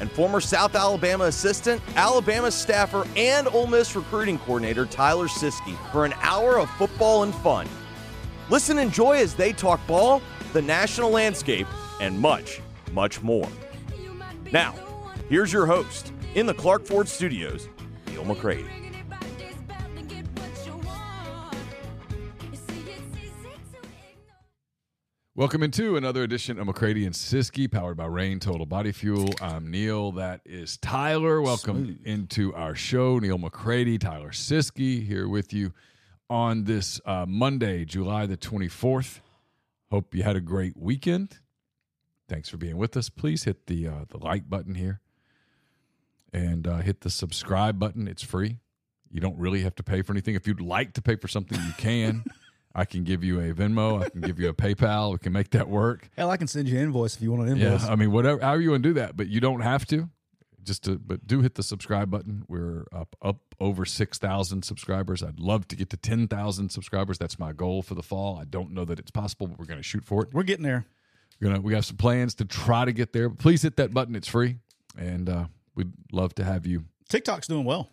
and former South Alabama assistant, Alabama staffer, and Ole Miss recruiting coordinator Tyler Siskey for an hour of football and fun. Listen and enjoy as they talk ball, the national landscape, and much, much more. Now, here's your host in the Clark Ford Studios, Neil McCready. Welcome into another edition of McCready and Siskey, powered by Reign Total Body Fuel. I'm Neil. That is Tyler. Welcome Smooth. into our show. Neil McCready, Tyler Siskey here with you on this uh, Monday, July the 24th. Hope you had a great weekend. Thanks for being with us. Please hit the uh, the like button here and uh, hit the subscribe button. It's free. You don't really have to pay for anything. If you'd like to pay for something, you can. I can give you a Venmo. I can give you a PayPal. We can make that work. Hell, I can send you an invoice if you want an invoice. Yeah. I mean, whatever, however you want to do that, but you don't have to. Just to, but do hit the subscribe button. We're up up over six thousand subscribers. I'd love to get to ten thousand subscribers. That's my goal for the fall. I don't know that it's possible, but we're going to shoot for it. We're getting there. We're gonna we have some plans to try to get there. Please hit that button. It's free, and uh, we'd love to have you. TikTok's doing well.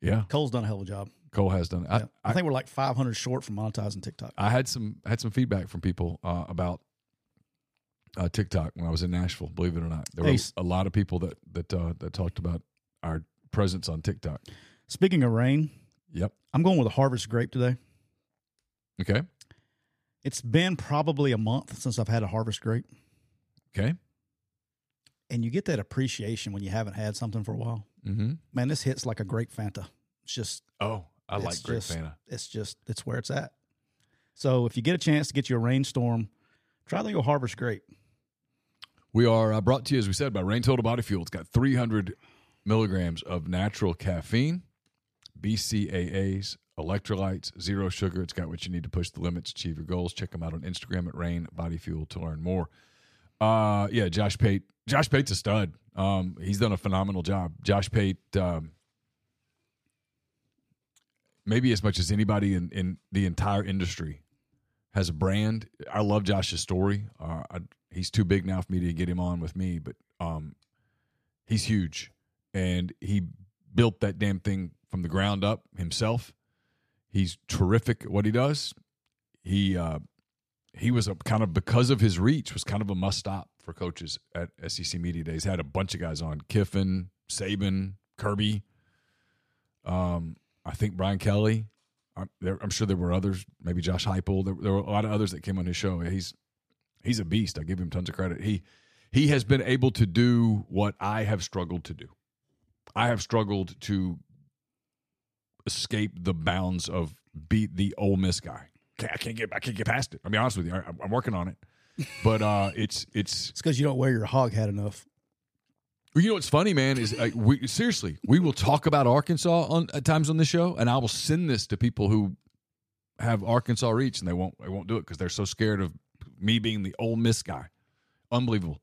Yeah, Cole's done a hell of a job. Cole has done. It. I, Yeah. I, think we're like 500 short from monetizing TikTok. I had some had some feedback from people uh, about uh, TikTok when I was in Nashville. Believe it or not, there were a lot of people that that uh, that talked about our presence on TikTok. Speaking of Reign, Yep. I'm going with a harvest grape today. Okay. It's been probably a month since I've had a harvest grape, Okay. and you get that appreciation when you haven't had something for a while. Mm-hmm. Man, this hits like a grape Fanta. It's just, Oh, I It's like grape just- Fanta. it's just, it's where it's at. So if you get a chance to get you a Reign Storm, try the old harvest grape. We are uh, brought to you, as we said, by Reign Total Body Fuel. It's got 300 milligrams of natural caffeine, BCAAs, electrolytes, zero sugar. It's got what you need to push the limits, achieve your goals. Check them out on Instagram at Reign Body Fuel to learn more. Uh, yeah, Josh Pate. Josh Pate's a stud. Um, he's done a phenomenal job. Josh Pate, um, maybe as much as anybody in, in the entire industry, has a brand. I love Josh's story. Uh, I, he's too big now for me to get him on with me, but um, he's huge, and he built that damn thing from the ground up himself. He's terrific at what he does. He uh, he was a kind of because of his reach was kind of a must stop for coaches at SEC Media Days. Had a bunch of guys on Kiffin, Saban, Kirby. Um, I think Brian Kelly. I'm, there, I'm sure there were others, maybe Josh Heupel. There, there were a lot of others that came on his show. He's he's a beast. I give him tons of credit. He he has been able to do what I have struggled to do. I have struggled to escape the bounds of beat the Ole Miss guy. I can't get I can't get past it. I'll be honest with you. I, I'm working on it, but uh, it's it's It's because you don't wear your hog hat enough. You know what's funny, man, is uh, we seriously we will talk about Arkansas on at times on this show, and I will send this to people who have Arkansas reach, and they won't they won't do it because they're so scared of me being the Ole Miss guy. Unbelievable,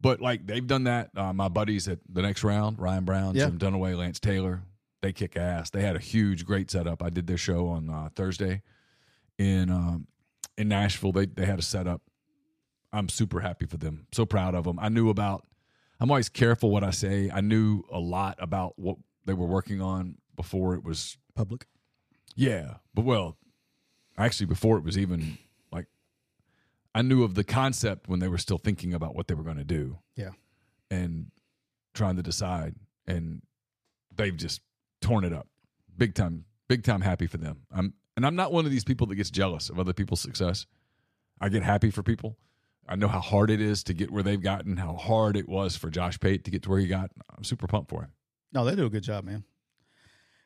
but like they've done that. Uh, my buddies at the next round, Ryan Brown, Yeah. Jim Dunaway, Lance Taylor, they kick ass. They had a huge, great setup. I did their show on uh, Thursday in um, in Nashville. They they had a setup. I'm super happy for them. So proud of them. I knew about. I'm always careful what I say. I knew a lot about what they were working on before it was Public. yeah, but well, actually, before it was even like, I knew of the concept when they were still thinking about what they were going to do Yeah. and trying to decide, and they've just torn it up, big time, big time. Happy for them. I'm, and I'm not one of these people that gets jealous of other people's success. I get happy for people. I know how hard it is to get where they've gotten, how hard it was for Josh Pate to get to where he got. I'm super pumped for him. No, they do a good job, man.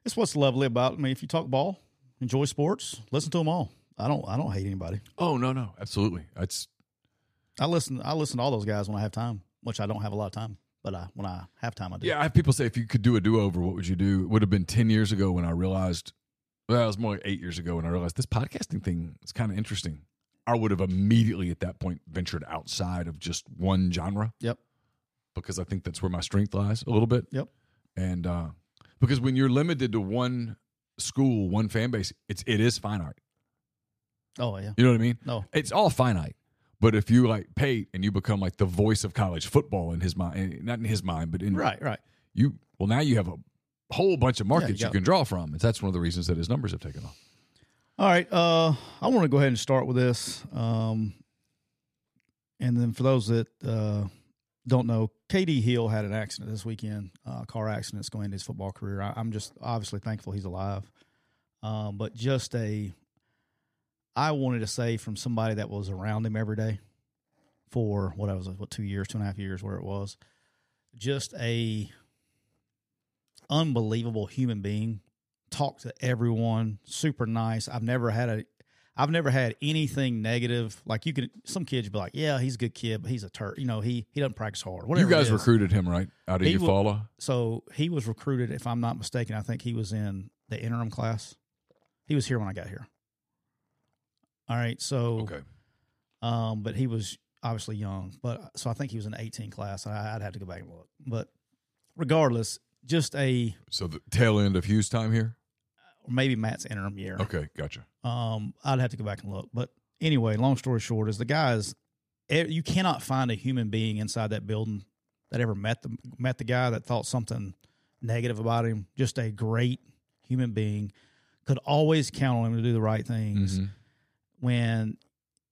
It's what's lovely about. I mean, if you talk ball, enjoy sports, listen to them all. I don't. I don't hate anybody. Oh no, no, absolutely. It's I listen. I listen to all those guys when I have time, which I don't have a lot of time. But I, when I have time, I do. Yeah, I have people say if you could do a do over, what would you do? It would have been 10 years ago when I realized, well, it was more like eight years ago when I realized this podcasting thing is kind of interesting. I would have immediately at that point ventured outside of just one genre Yep. because I think that's where my strength lies a little bit. Yep. And uh, because when you're limited to one school, one fan base, it's it is finite. Oh yeah. You know what I mean? No. It's all finite. But if you like Pate and you become like the voice of college football in his mind, not in his mind, but in Right. Right. you well now you have a whole bunch of markets you you, got- can draw from and that's one of the reasons that his numbers have taken off All right. Uh, I want to go ahead and start with this. Um, and then for those that uh, don't know, KD Hill had an accident this weekend, uh, car accident. It's going into his football career. I, I'm just obviously thankful he's alive. Um, but just a, I wanted to say from somebody that was around him every day for what I was, what, two years, two and a half years, where it was, just a unbelievable human being talk to everyone, super nice. I've never had a I've never had anything negative. Like you could some kids be like, Yeah, he's a good kid, but he's a turd. You know, he he doesn't practice hard. you guys recruited him right out of He Eufaula So he was recruited, if I'm not mistaken, I think he was in the interim class. He was here when I got here. All right, so okay um, but he was obviously young. But so I think he was in 18 class. I, I'd have to go back and look. But regardless, just a so the tail end of Hugh's time here maybe Matt's interim year. okay gotcha Um, I'd have to go back and look. But anyway, long story short is the guys. You cannot find a human being inside that building that ever met the met the guy that thought something negative about him. Just a great human being. Could always count on him to do the right things. Mhm. When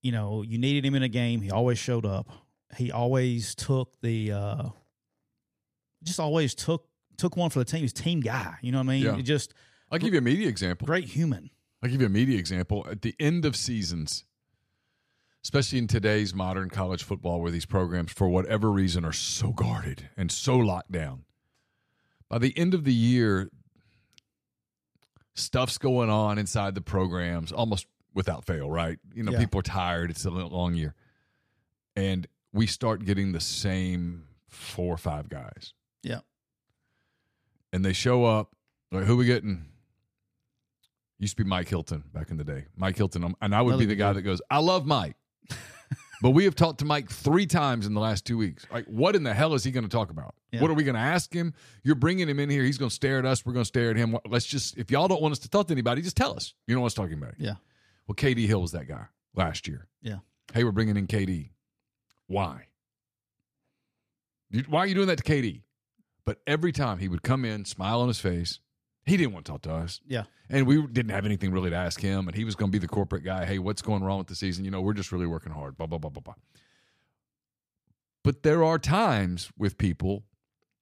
you know you needed him in a game, he always showed up. He always took the. uh Just always took took one for the team. He's team guy. You know what I mean? Yeah. It just I'll give you a media example. Great human. I'll give you a media example. At the end of seasons especially in today's modern college football where these programs for whatever reason are so guarded and so locked down by the end of the year stuff's going on inside the programs almost without fail right? You know Yeah. people are tired. It's a long year. And we start getting the same four or five guys. Yeah. and they show up like who we getting used to be mike hilton back in the day. Mike hilton um, and i would Another be the guy that goes i love mike. But we have talked to mike three times in the last two weeks. Like what in the hell is he going to talk about? Yeah. what are we going to ask him? You're bringing him in here. He's going to stare at us. We're going to stare at him. Let's just if y'all don't want us to talk to anybody just tell us. You know what i'm talking about. Yeah. well kd hill was that guy last year. Yeah. hey we're bringing in kd why? Why are you doing that to kd but every time he would come in smile on his face he didn't want to talk to us Yeah. and we didn't have anything really to ask him and he was going to be the corporate guy hey what's going wrong with the season you know we're just really working hard blah blah blah blah blah but there are times with people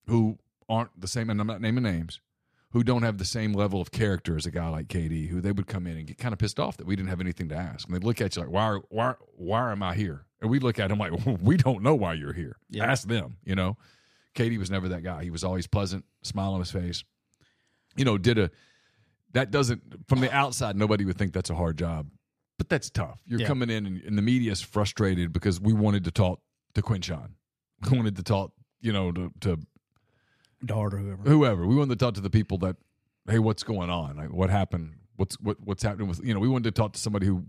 who aren't the same and i'm not naming names who don't have the same level of character as a guy like KD, who they would come in and get kind of pissed off that we didn't have anything to ask. And they'd look at you like, why, are- why, why am I here? And we look at him like, we don't know why you're here. Yeah. Ask them, you know? KD was never that guy. He was always pleasant, smile on his face. You know, did a, that doesn't, from the outside, nobody would think that's a hard job, but that's tough. You're Yeah. coming in and, and the media's frustrated because we wanted to talk to Quinshon. We wanted to talk, you know, to, to Dart or whoever. whoever. We wanted to talk to the people that, hey, what's going on? Like, what happened? What's what what's happening with you know? We wanted to talk to somebody who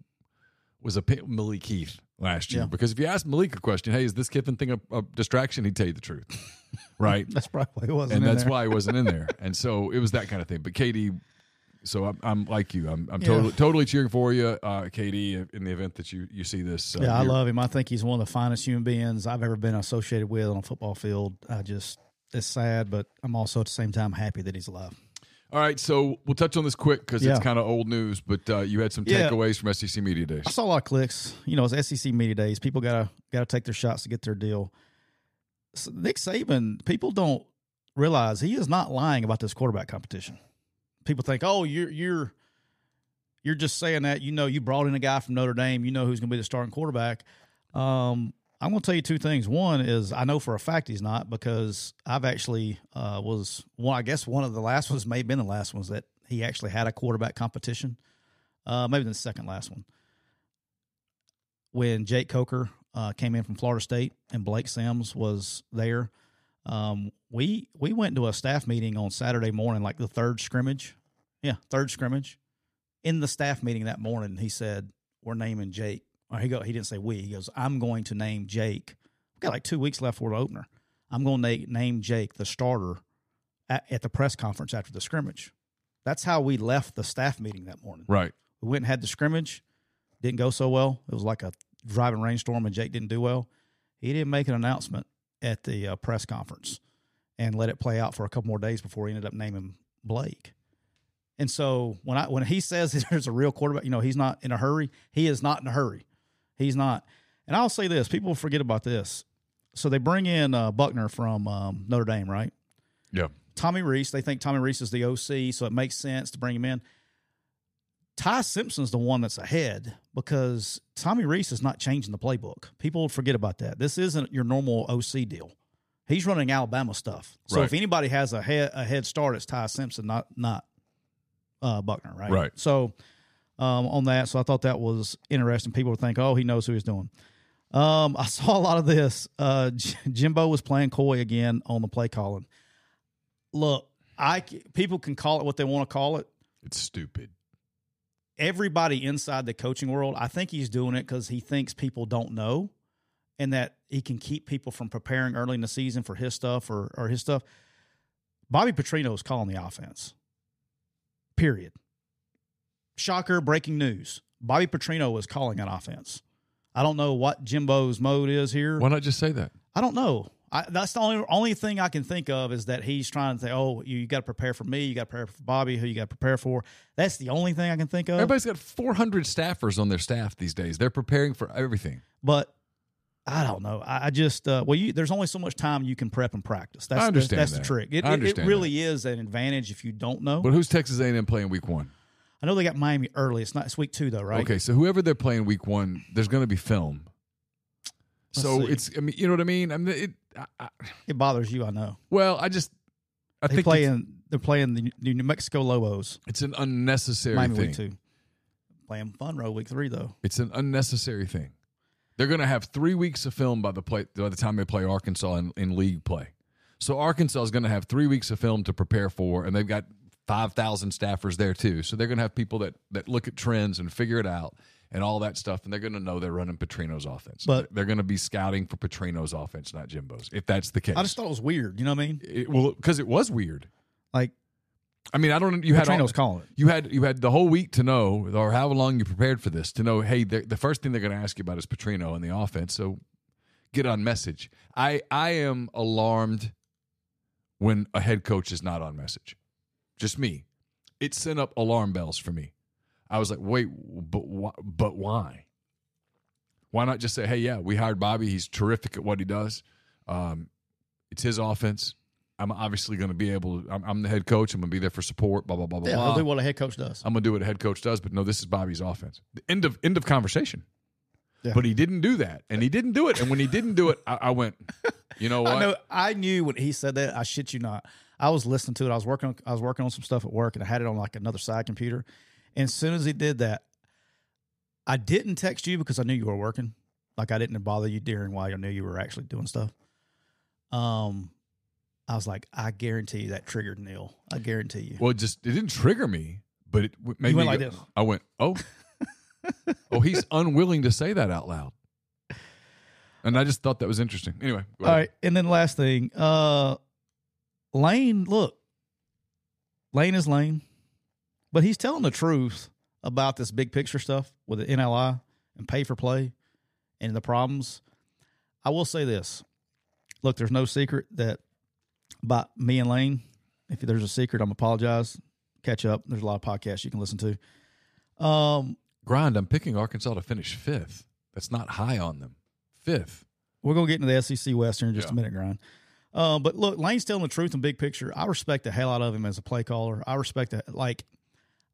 was a Malik Heath last year Yeah. because if you ask Malik a question, hey, is this Kiffin thing a, a distraction? He'd tell you the truth, right? That's probably wasn't and that's there. why he wasn't in there. And so it was that kind of thing. But KD, So I'm, I'm like you. I'm, I'm Yeah. totally totally cheering for you, uh, KD, in the event that you you see this. So yeah, I love him. I think he's one of the finest human beings I've ever been associated with on a football field. I just it's sad, but I'm also at the same time happy that he's alive. All right, so we'll touch on this quick because Yeah. it's kind of old news. But uh, you had some Yeah. takeaways from SEC media days. I saw a lot of clicks. You know, it's SEC media days. People gotta gotta take their shots to get their deal. So Nick Saban, people don't realize he is not lying about this quarterback competition. People think, oh, you're you're you're just saying that. You know, you brought in a guy from Notre Dame. You know who's going to be the starting quarterback. Um, I'm going to tell you two things. One is I know for a fact he's not because I've actually uh, was one. I guess one of the last ones may have been the last ones that he actually had a quarterback competition. Uh, maybe the second last one when Jake Coker uh, came in from Florida State and Blake Sims was there. Um, we we went to a staff meeting on Saturday morning, like the third scrimmage. Yeah, third scrimmage. In the staff meeting that morning, he said, "We're naming Jake." Or he go, he didn't say we. He goes, "I'm going to name Jake." We've got like two weeks left for the opener. I'm going to na- name Jake the starter at, at the press conference after the scrimmage. That's how we left the staff meeting that morning. Right. We went and had the scrimmage. Didn't go so well. It was like a driving rainstorm, and Jake didn't do well. He didn't make an announcement at the uh, press conference and let it play out for a couple more days before he ended up naming Blake. And so when I when he says there's a real quarterback, you know, he's not in a hurry. He is not in a hurry. He's not. And I'll say this: people forget about this. So they bring in uh, Buchner from um, Notre Dame, right? Yeah. Tommy Rees. They think Tommy Rees is the OC, so it makes sense to bring him in. Ty Simpson's the one that's ahead because Tommy Rees is not changing the playbook. People forget about that. This isn't your normal OC deal. He's running Alabama stuff. So Right. if anybody has a head a head start, it's Ty Simpson, not not uh, Buchner, right? Right. So um, on that, so I thought that was interesting. People would think, oh, he knows who he's doing. Um, I saw a lot of this. Uh, Jimbo was playing coy again on the play calling. Look, I people can call it what they want to call it. It's stupid. Everybody inside the coaching world, I think he's doing it because he thinks people don't know, and that he can keep people from preparing early in the season for his stuff or or his stuff. Bobby Petrino is calling the offense. Period. Shocker! Breaking news: Bobby Petrino is calling an offense. I don't know what Jimbo's mode is here. Why not just say that? I don't know. I, that's the only only thing I can think of is that he's trying to say, "Oh, you, you got to prepare for me. You got to prepare for Bobby. Who you got to prepare for?" That's the only thing I can think of. Everybody's got 400 staffers on their staff these days. They're preparing for everything. but I don't know. I, I just uh, well, you there's only so much time you can prep and practice. That's I understand the, that's that. the trick. It, I it- it, really is an advantage if you don't know. But who's Texas A&M playing week one? I know they got Miami early. It's not. It's week two though, right? Okay, so whoever they're playing week one, there's going to be film. Let's so see. it's, I mean, you know what I mean? I mean, it, I, I, It bothers you. I know. well, I just, I They think play it's, in. They're playing the New New Mexico Lobos. it's an unnecessary Miami thing. week two. Playing Fun Row week three though. It's an unnecessary thing. They're going to have three weeks of film by the play by the time they play Arkansas in, in league play. So Arkansas is going to have three weeks of film to prepare for, and they've got five thousand staffers there too. So they're going to have people that that look at trends and figure it out and all that stuff, and they're going to know they're running Petrino's offense. But- they're going to be scouting for Petrino's offense, not Jimbo's. If that's the case, I just thought it was weird. You know what I mean? it, well, because it was weird. Like I mean, I don't. You had all, Petrino's calling you had you had the whole week to know, or however long you prepared for this, to know. Hey, the, the first thing they're going to ask you about is Petrino and the offense. So get on message. I I am alarmed when a head coach is not on message. Just me. It sent up alarm bells for me. I was like, wait, but why, but why? Why not just say, hey, yeah, we hired Bobby. He's terrific at what he does. Um, it's his offense. I'm obviously going to be able. To, I'm, I'm the head coach. I'm going to be there for support. Blah blah blah blah Yeah, blah. they'll do what a head coach does. I'm gonna do what a head coach does, but no, this is Bobby's offense. The end of end of conversation. Yeah. But he didn't do that, and he didn't do it. And when he didn't do it, I, I went, you know what? I know. I knew when he said that. I shit you not. I was listening to it. I was working. I was working on some stuff at work, and I had it on like another side computer. And as soon as he did that, I didn't text you because I knew you were working. Like I didn't bother you during while I knew you were actually doing stuff. Um, I was like, I guarantee you that triggered Neil. I guarantee you. Well, it just it didn't trigger me, but it made You me went like go- this. I went, oh, oh, he's unwilling to say that out loud, and I just thought that was interesting. Anyway, go All right, and then last thing, uh, Lane. Look, Lane is Lane. but he's telling the truth about this big picture stuff with the NIL and pay for play and the problems. I will say this: look, there's no secret that about me and Lane. If there's a secret, I'm apologize. Catch up. There's a lot of podcasts you can listen to. Um, Grind. I'm picking Arkansas to finish fifth. That's not high on them. Fifth. we're gonna get into the SEC Western in just Yeah. a minute, Grind. Uh, but look, Lane's telling the truth in big picture. I respect the hell out of him as a play caller. I respect that. Like,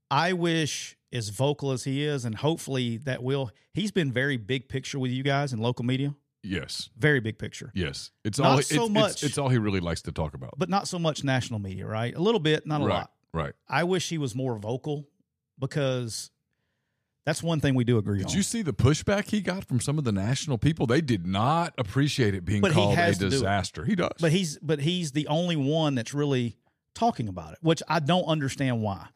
I wish as vocal as he is, and hopefully that will. He's been very big picture with you guys in local media. Yes. Very big picture, Yes. It's Not all. so it's, much. It's, it's all he really likes to talk about. but not so much national media, right? A little bit, not a right. lot. Right. I wish he was more vocal because that's one thing we do agree Did on. Did you see the pushback he got from some of the national people? They did not appreciate it being But called a disaster. He does. but he's but he's the only one that's really talking about it, which I don't understand why.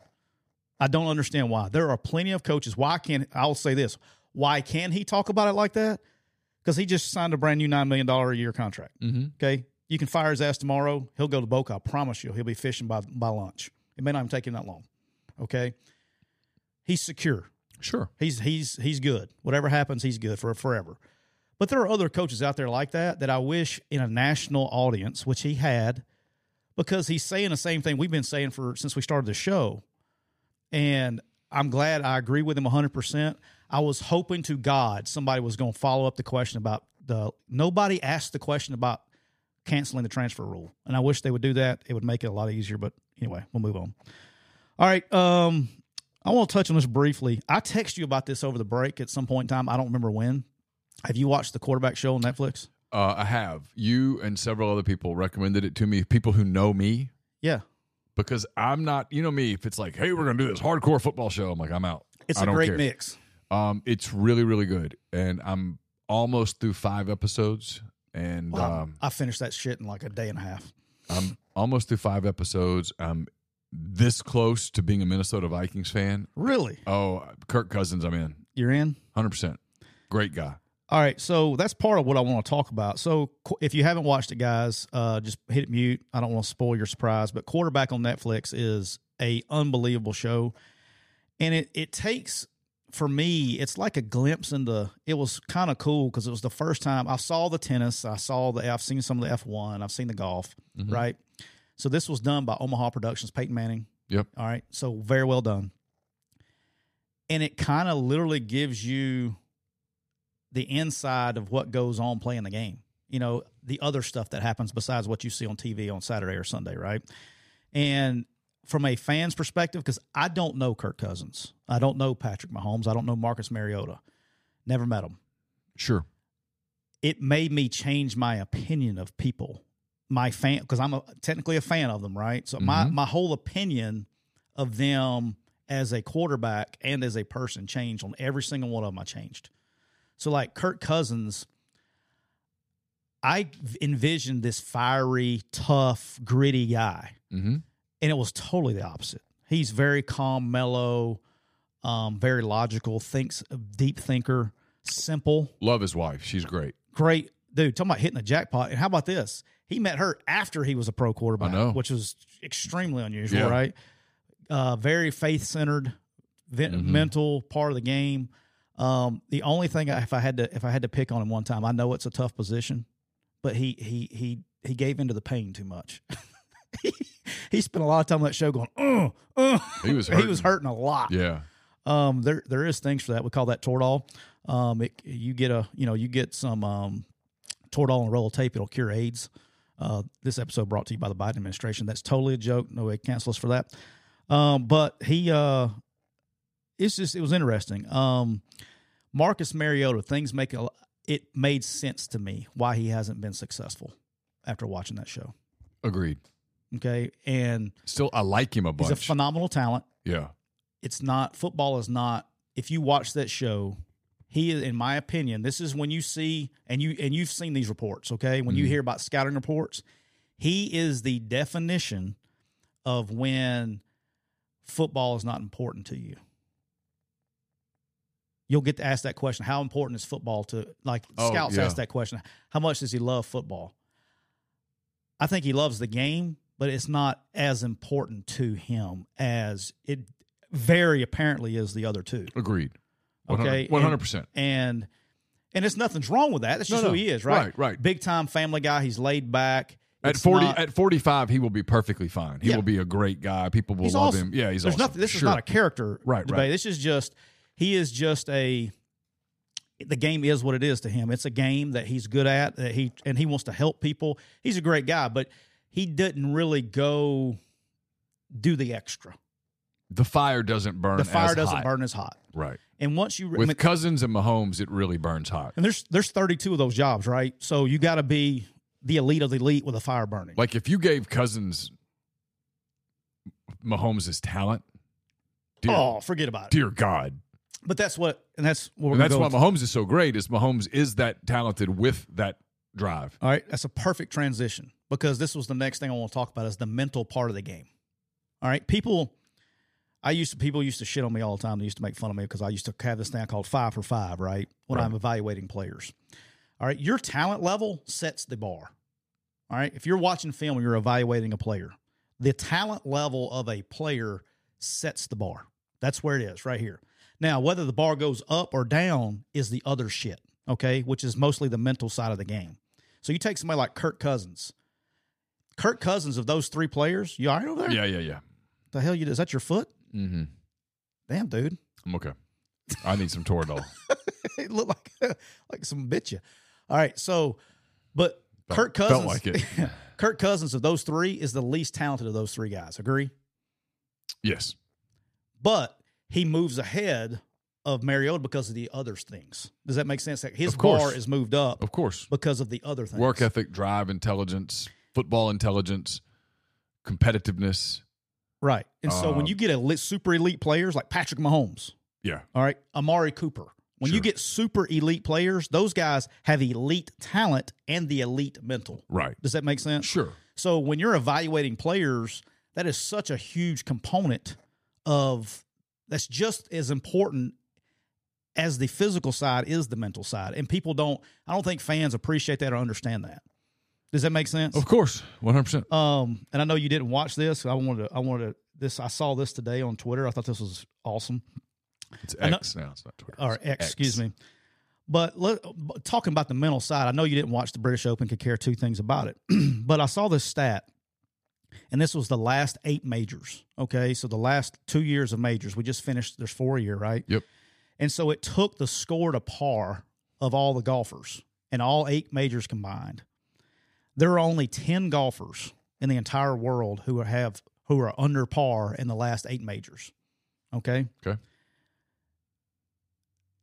I don't understand why. There are plenty of coaches. Why can't I'll say this? Why can he talk about it like that? Because he just signed a brand new nine million dollar a year contract. Mhm. Okay, you can fire his ass tomorrow. He'll go to Boca. I promise you, he'll be fishing by by lunch. It may not even take him that long. Okay, he's secure. Sure. He's he's he's good. Whatever happens, he's good for forever. But there are other coaches out there like that that I wish in a national audience, which he had, because he's saying the same thing we've been saying for since we started the show. And I'm glad I agree with him 100%. I was hoping to God somebody was going to follow up the question about the nobody asked the question about canceling the transfer rule. And I wish they would do that. It would make it a lot easier, but anyway, we'll move on. All right, um I want to touch on this briefly. I text you about this over the break at some point in time. I don't remember when. Have you watched the quarterback show on Netflix? Uh, I have. You and several other people recommended it to me. People who know me, Yeah. because I'm not. You know me. If it's like, hey, we're gonna do this hardcore football show, I'm like, I'm out. It's I a great care. mix. Um, it's really, really good, and I'm almost through five episodes, and Wow. um, I finished that shit in like a day and a half. I'm almost through five episodes. I'm this close to being a Minnesota Vikings fan. Really? Oh, Kirk Cousins, I'm in. You're in? Hundred percent. Great guy. All right, so that's part of what I want to talk about. So if you haven't watched it, guys, uh, just hit mute. I don't want to spoil your surprise, but Quarterback on Netflix is a unbelievable show, and it it takes for me, it's like a glimpse into. It was kind of cool because it was the first time I saw the tennis. I saw the. I've seen some of the F one. I've seen the golf. Right. So this was done by Omaha Productions, Peyton Manning. Yep. All right. So very well done. And it kind of literally gives you the inside of what goes on playing the game. You know, the other stuff that happens besides what you see on TV on Saturday or Sunday, right? And from a fan's perspective, because I don't know Kirk Cousins, I don't know Patrick Mahomes, I don't know Marcus Mariota, never met him. Sure. It made me change my opinion of people, my fan, because I'm a, technically a fan of them, right? So my Mhm. my whole opinion of them as a quarterback and as a person changed on every single one of them. I changed. So like Kirk Cousins, I envisioned this fiery, tough, gritty guy, Mm-hmm. and it was totally the opposite. He's very calm, mellow, um, very logical, thinks deep thinker, simple, Love his wife. She's great. great dude. Talking about hitting the jackpot. And how about this? He met her after he was a pro quarterback, which was extremely unusual, Yeah. right? Uh, very faith centered, Mhm. mental part of the game. Um, the only thing I, if I had to if I had to pick on him one time, I know it's a tough position, but he he he he gave into the pain too much. he, he spent a lot of time on that show going, uh, uh. He was he was hurting. hurting a lot. Yeah. Um, there there is things for that. We call that Toradol. Um, it, you get a you know you get some um, Toradol and a roll of tape. It'll cure AIDS. Uh, this episode brought to you by the Biden administration. That's totally a joke. No way cancel us for that. Um, but he uh, it's just it was interesting. Um, Marcus Mariota. Things make a, it made sense to me why he hasn't been successful after watching that show. Agreed. Okay, and Still, I like him a bunch. he's a phenomenal talent. yeah. it's not football is not if you watch that show he is in my opinion this is when you see and you and you've seen these reports okay when you Mhm. hear about scouting reports he is the definition of when football is not important to you you'll get to ask that question how important is football to like Oh, scouts yeah. ask that question how much does he love football i think he loves the game but it's not as important to him as it very apparently is the other two. Agreed. Okay, One hundred percent. And and it's nothing's wrong with that. That's just No, who he is, right? Right, right. Big time family guy. He's laid back. At forty, not- at forty-five, he will be perfectly fine. He Yeah. will be a great guy. People will he's love awesome. him. Yeah, he's There's awesome. nothing. This is not a character Right, debate. right. This is just he is just a. The game is what it is to him. It's a game that he's good at. That he and he wants to help people. He's a great guy, but he didn't really go do the extra. the fire doesn't burn. The fire doesn't hot. burn as hot. Right. And once you I With mean, Cousins and Mahomes, it really burns hot. and there's there's 32 of those jobs, right? So you got to be the elite of the elite with a fire burning. Like if you gave Cousins Mahomes' talent, dear, oh, forget about it. dear God. But that's what, and that's what we're And that's why Mahomes is so great. Is Mahomes is that talented with that drive. All right, that's a perfect transition because this was the next thing I want to talk about is the mental part of the game. All right, people, I used to people used to shit on me all the time. They used to make fun of me because I used to have this thing called five for five, right? When Right. I'm evaluating players. All right, your talent level sets the bar. All right, if you're watching film and you're evaluating a player, the talent level of a player sets the bar. That's where it is, right here. Now, whether the bar goes up or down is the other shit, okay, which is mostly the mental side of the game. So you take somebody like Kirk Cousins. Kirk Cousins of those three players, you all right over there? Yeah, yeah, yeah. The hell you is that your foot? Mm-hmm. Damn, dude. I'm okay. I need some Toradol. it looked like like some bit you. All right, so but Felt- Kirk felt Cousins like it. Kirk Cousins of those three is the least talented of those three guys. Agree? yes. But he moves ahead of Mariota because of the other things. Does that make sense? Like his bar is moved up Of course. because of the other things. Work ethic, drive, intelligence, football intelligence, competitiveness. Right. And so when Um, you get elite, super elite players like Patrick Mahomes, Yeah. all right, Amari Cooper, when you get super elite players, those guys have elite talent and the elite mental. Right. Does that make sense? Sure. So when you're evaluating players, that is such a huge component of that's just as important as the physical side is the mental side. And people don't I don't think fans appreciate that or understand that. Does that make sense? Of course. 100%. Um, and I know you didn't watch this. I wanted to, I wanted to, this. I saw this today on Twitter. I thought this was awesome. It's I know- X now. It's not Twitter. Or It's X, excuse me. But let, but talking about the mental side, I know you didn't watch the British Open. Could care two things about it. but I saw this stat, and this was the last eight majors. Okay, so the last two years of majors. We just finished. There's four a year, right? Yep. And so it took the score to par of all the golfers and all eight majors combined. There are only 10 golfers in the entire world who have who are under par in the last eight majors. Okay? Okay.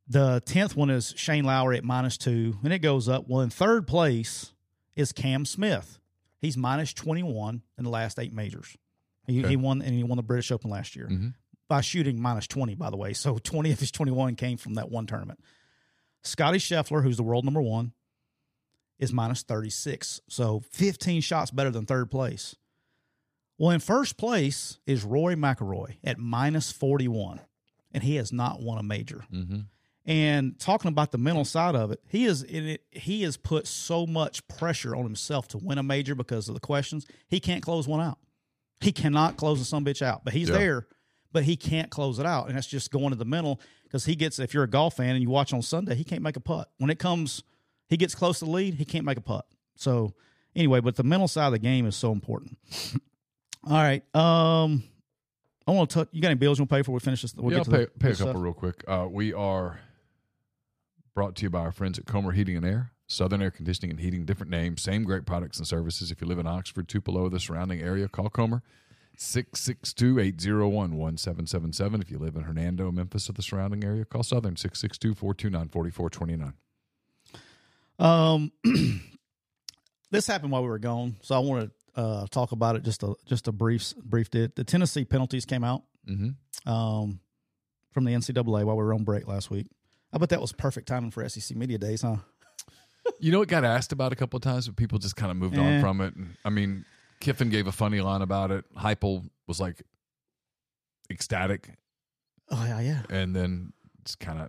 The 10th one is Shane Lowry at minus 2 and it goes up. Well, in third place is Cam Smith. He's minus 21 in the last eight majors. He, Okay. he won and he won the British Open last year Mhm. by shooting minus 20, by the way. So 20 of his 21 came from that one tournament. Scotty Scheffler, who's the world number one, is minus 36. So 15 shots better than third place. Well, in first place is Rory McIlroy at minus 41, and he has not won a major. Mm-hmm. And talking about the mental side of it, he is in it, he has put so much pressure on himself to win a major because of the questions. He can't close one out. He cannot close a some bitch out. But he's Yeah. there, but he can't close it out. And that's just going to the mental because he gets if you're a golf fan and you watch on Sunday, he can't make a putt. When it comes he gets close to the lead, he can't make a putt. So anyway, but the mental side of the game is so important. All right. Um I want to you got any bills you want to pay before we finish this? We'll yeah, get I'll to pay, the pay a good stuff. couple real quick. Uh, we are brought to you by our friends at Comer Heating and Air, Southern Air Conditioning and Heating, different names, same great products and services. If you live in Oxford, Tupelo, the surrounding area, call Comer 662 801 1777. If you live in Hernando, Memphis, or the surrounding area, call Southern 662 429 4429. Um, this happened while we were gone, so I want to uh, talk about it just a just a brief brief. Did the Tennessee penalties came out Mm-hmm. um, from the NCAA while we were on break last week? I bet that was perfect timing for SEC media days, huh? You know, it got asked about a couple of times, but people just kind of moved Eh. on from it. And, I mean, Kiffin gave a funny line about it. Heupel was like ecstatic, Oh yeah, yeah. and then it's kind of.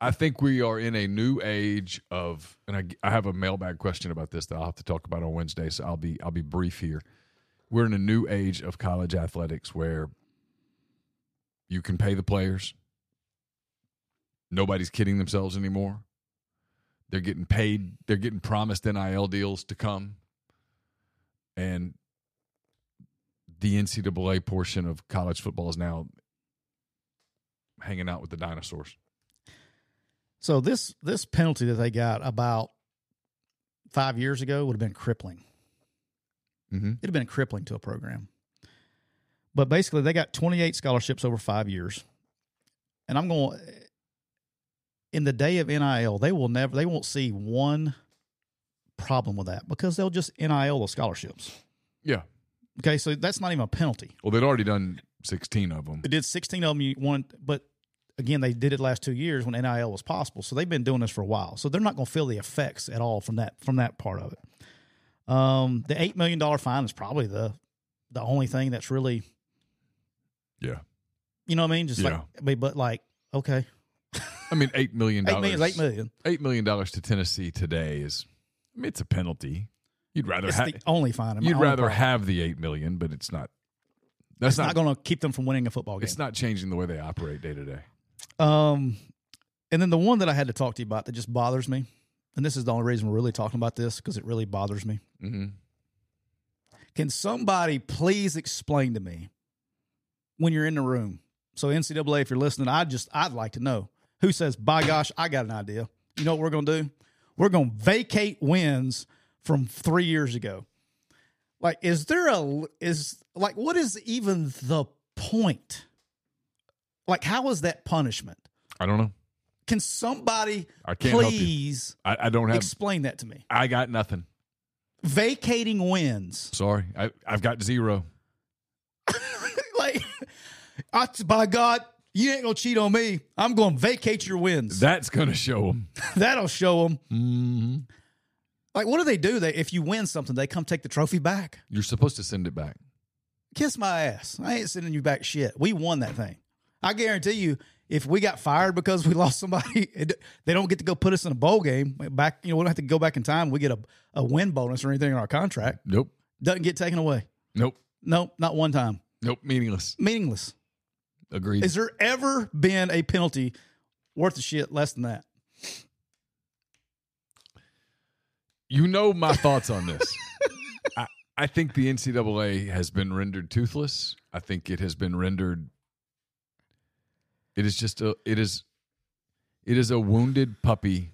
I, think we are in a new age of, and I, I have a mailbag question about this that I'll have to talk about on Wednesday. So I'll be I'll be brief here. We're in a new age of college athletics where You can pay the players. Nobody's kidding themselves anymore. They're getting paid. They're getting promised NIL deals to come. And the NCAA portion of college football is now hanging out with the dinosaurs. So this this penalty that they got about five years ago would have been crippling. Mm-hmm. It'd have been crippling to a program. But basically, they got 28 scholarships over five years, and I'm going. In the day of NIL, they will never, they won't see one problem with that because they'll just NIL the scholarships. Yeah. Okay, so that's not even a penalty. Well, they'd already done 16 of them. They did 16 of them. You one, but again, they did it last two years when NIL was possible. So they've been doing this for a while. So they're not going to feel the effects at all from that from that part of it. Um, the eight million dollar fine is probably the the only thing that's really, Yeah. you know what I mean? Just Yeah. like, but like, okay, I mean, eight million dollars. eight million. Eight million. Eight million dollars to Tennessee today is, I mean, it's a penalty. You'd rather have. the only fine. You'd rather problem. have the eight million, but it's not. That's It's not, going to keep them from winning a football game. It's not changing the way they operate day to day. Um, and then the one that I had to talk to you about that just bothers me, and this is the only reason we're really talking about this because it really bothers me. Mm-hmm. Can somebody please explain to me when you're in the room? So NCAA, if you're listening, I just I'd like to know who says, "By gosh, I got an idea." You know what we're going to do? We're going to vacate wins from three years ago. Like, is there a is like what is even the point? Like, how is that punishment? I don't know. Can somebody I can't help you. please I, I don't have. explain that to me? I got nothing. Vacating wins. Sorry, I, I've got zero. like, I, by God, you ain't gonna cheat on me. I'm gonna vacate your wins. That's gonna show them. That'll show them. Mm-hmm. Like, what do they do? They if you win something, they come take the trophy back. You're supposed to send it back. Kiss my ass. I ain't sending you back shit. We won that thing. I guarantee you, if we got fired because we lost somebody, it, they don't get to go put us in a bowl game back. You know, we don't have to go back in time. We get a, a win bonus or anything in our contract. Nope. Doesn't get taken away. Nope. Nope. not one time. Nope. Meaningless. Meaningless. Agreed. Is there ever been a penalty worth of shit less than that? you know my thoughts on this. I, I think the NCAA has been rendered toothless. I think it has been rendered. It is just a. It is. It is a wounded puppy.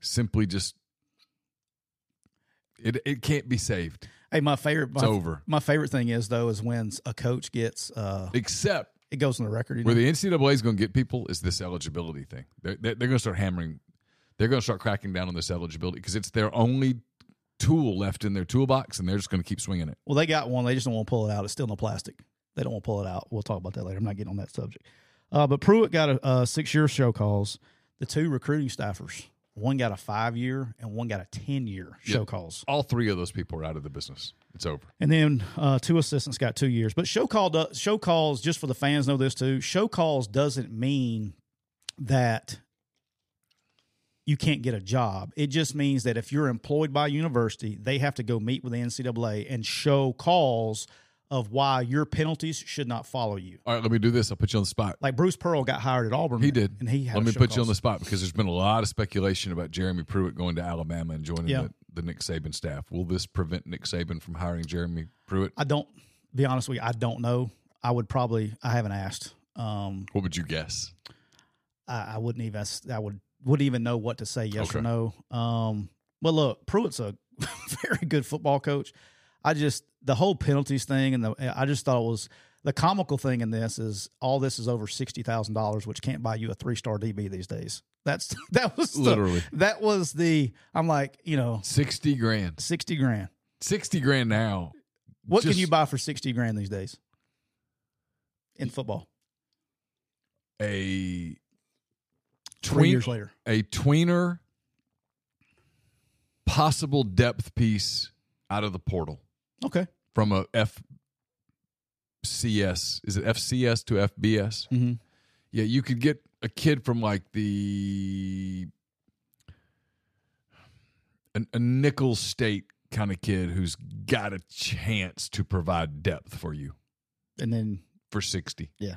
Simply just. It it can't be saved. Hey, my favorite. My, It's over. My favorite thing is though is when a coach gets uh, Except it goes on the record. You know? where the NCAA is going to get people is this eligibility thing. They're, they're, they're going to start hammering. They're going to start cracking down on this eligibility because it's their only tool left in their toolbox, and they're just going to keep swinging it. Well, they got one. They just don't want to pull it out. It's still in the plastic. They don't want to pull it out. We'll talk about that later. I'm not getting on that subject. Uh, but Pruitt got a, a six year show cause. The two recruiting staffers, one got a five year and one got a 10 year show Yeah. calls. All three of those people are out of the business. It's over. And then uh, two assistants got two years. But show cause do, show cause, just for the fans know this too. Show cause doesn't mean that you can't get a job. It just means that if you're employed by a university, they have to go meet with the NCAA and show cause of why your penalties should not follow you. All right, let me do this. I'll put you on the spot. Like Bruce Pearl got hired at Auburn. He did. and he Let me put you on the spot because there's been a lot of speculation about Jeremy Pruitt going to Alabama and joining Yeah. the, the Nick Saban staff. Will this prevent Nick Saban from hiring Jeremy Pruitt? I don't be honest with you. I don't know. I would probably. I haven't asked. Um, What would you guess? I, I wouldn't even I would wouldn't even know what to say yes or no. Um, but look, Pruitt's a very good football coach. I just the whole penalties thing and the I just thought it was the comical thing in this is all this is over sixty thousand dollars, which can't buy you a three star DB these days. That's that was the, Literally. that was the I'm like you know 60 grand. sixty grand. 60 grand now. What Just- can you buy for sixty grand these days in football? A Three tween- years later, a tweener possible depth piece out of the portal okay. from a FCS. Is it FCS to FBS? Mm-hmm. Yeah, you could get a kid from like the an, a nickel state kind of kid who's got a chance to provide depth for you And then for 60. Yeah.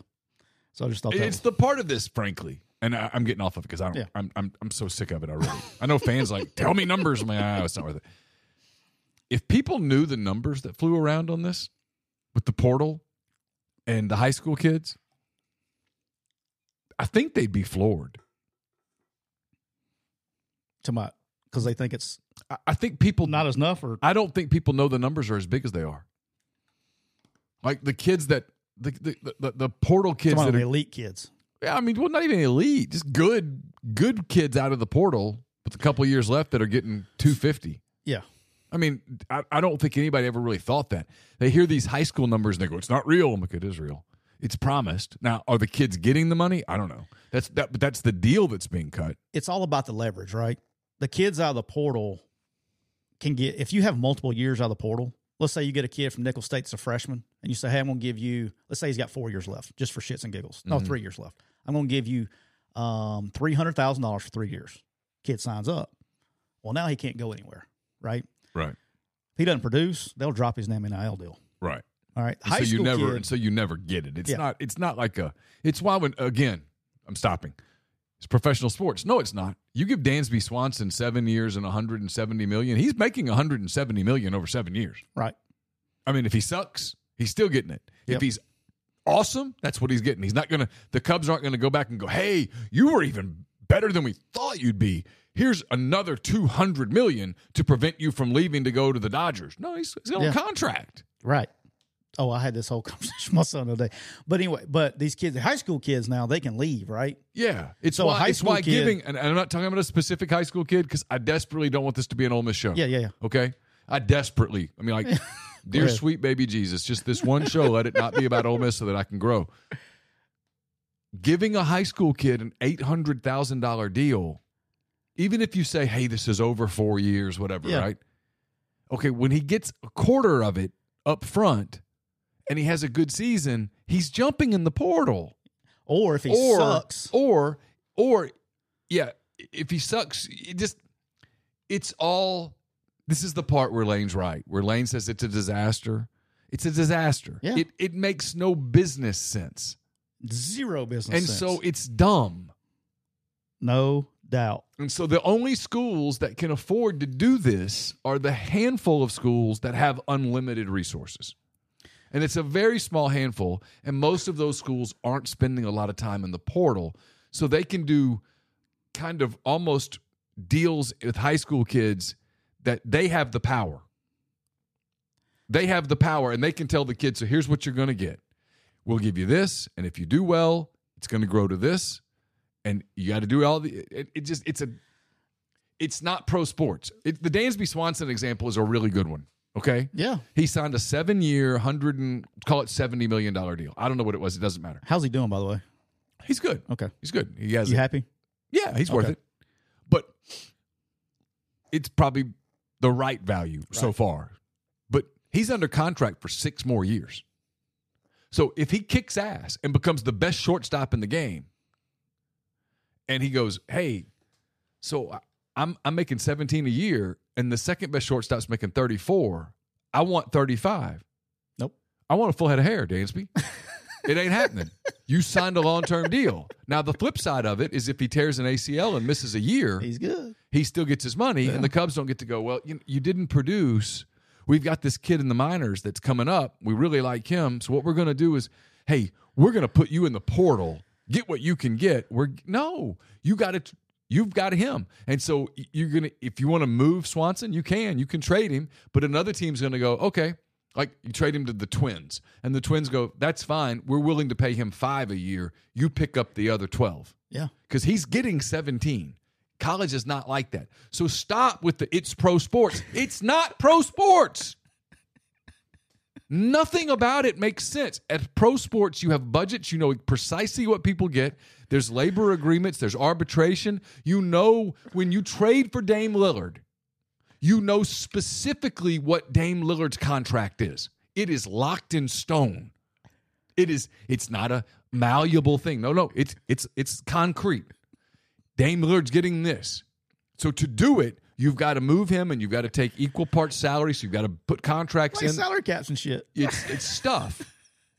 So I just thought It's was, the part of this, frankly, and I, I'm getting off of it because I don't. Yeah. I'm, I'm I'm so sick of it already. I know fans like tell me numbers. I'm like, ah, it's not worth it. If people knew the numbers that flew around on this with the portal and the high school kids, I think they'd be floored. to my because they think it's I, I think people not as enough or I don't think people know the numbers are as big as they are. Like the kids that the the, the, the portal kids that the are elite kids. Yeah, I mean, well, not even elite, just good, good kids out of the portal with a couple years left that are getting two fifty. Yeah. I mean, I, I don't think anybody ever really thought that. They hear these high school numbers and they go, "It's not real." I'm like, "It is real. It's promised." Now, are the kids getting the money? I don't know. That's that, but that's the deal that's being cut. It's all about the leverage, right? The kids out of the portal can get if you have multiple years out of the portal. Let's say you get a kid from Nicholls State that's a freshman, and you say, "Hey, I'm going to give you." Let's say he's got four years left, just for shits and giggles. No, three years left. I'm going to give you um, three hundred thousand dollars for three years. Kid signs up. Well, now he can't go anywhere, right? Right. If he doesn't produce, they'll drop his name in NIL deal. Right. All right, high so you school never, kid, and so you never get it. It's Yeah. not. It's not like a. It's why when again, I'm stopping. It's professional sports. No, it's not. You give Dansby Swanson seven years and 170 million. He's making 170 million over seven years. right? I mean, if he sucks, he's still getting it. Yep. If he's awesome, that's what he's getting. He's not gonna. The Cubs aren't gonna go back and go, "Hey, you were even better than we thought you'd be." Here's another 200 million to prevent you from leaving to go to the Dodgers. No, he's, he's on Yeah. contract. Right. Oh, I had this whole conversation with my son today. But anyway, but these kids, high school kids now, they can leave, right? Yeah, it's So why high it's why school kid- giving, and I'm not talking about a specific high school kid because I desperately don't want this to be an Ole Miss show. Yeah, yeah, yeah. Okay, I desperately. I mean, like, dear sweet baby Jesus, just this one show, let it not be about Ole Miss so that I can grow. Giving a high school kid an eight hundred thousand dollar deal, even if you say, "Hey, this is over four years, whatever," Yeah. right? Okay, when he gets a quarter of it up front, and he has a good season, he's jumping in the portal Or if he or sucks, or or yeah, if he sucks, it just it's all. This is the part where Lane's right. Where Lane says it's a disaster. It's a disaster. Yeah. It it makes no business sense, zero business. and sense. so it's dumb. no doubt. And so the only schools that can afford to do this are the handful of schools that have unlimited resources. And it's a very small handful. And most of those schools aren't spending a lot of time in the portal. So they can do kind of almost deals with high school kids that they have the power. They have the power and they can tell the kids, so here's what you're going to get. We'll give you this. And if you do well, it's going to grow to this and you got to do all the it, it just it's a it's not pro sports it, the dansby swanson example is a really good one okay Yeah. he signed a seven year 100 and call it 70 million dollar deal i don't know what it was it doesn't matter How's he doing, by the way? he's good Okay. he's good he has You it. happy? yeah he's worth it but it's probably the right value so far but he's under contract for six more years so if he kicks ass and becomes the best shortstop in the game and he goes hey so i'm i'm making 17 a year and the second best shortstop's making 34 i want 35 Nope. i want a full head of hair dansby it ain't happening you signed a long-term deal now the flip side of it is if he tears an acl and misses a year He's good. he still gets his money, and the Cubs don't get to go. Well, you, you didn't produce. We've got this kid in the minors that's coming up. We really like him. So what we're going to do is, hey, we're going to put you in the portal. Get what you can get. We're no, you got it. You've got him, and so you're gonna. If you want to move Swanson, you can. You can trade him, but another team's going to go. Okay, like you trade him to the Twins, and the Twins go. That's fine. We're willing to pay him five a year. You pick up the other twelve Yeah. because he's getting 17. College is not like that. So stop with the it's pro sports. It's not pro sports. Nothing about it makes sense. At pro sports, you have budgets. You know precisely what people get. There's labor agreements. There's arbitration. You know when you trade for Dame Lillard, you know specifically what Dame Lillard's contract is. It is locked in stone. It is. It's not a malleable thing. No, no. It's it's it's concrete. Dame Lillard's getting this. So to do it, you've got to move him, and you've got to take equal parts salary. So you've got to put contracts Like in. salary caps and shit. It's it's stuff.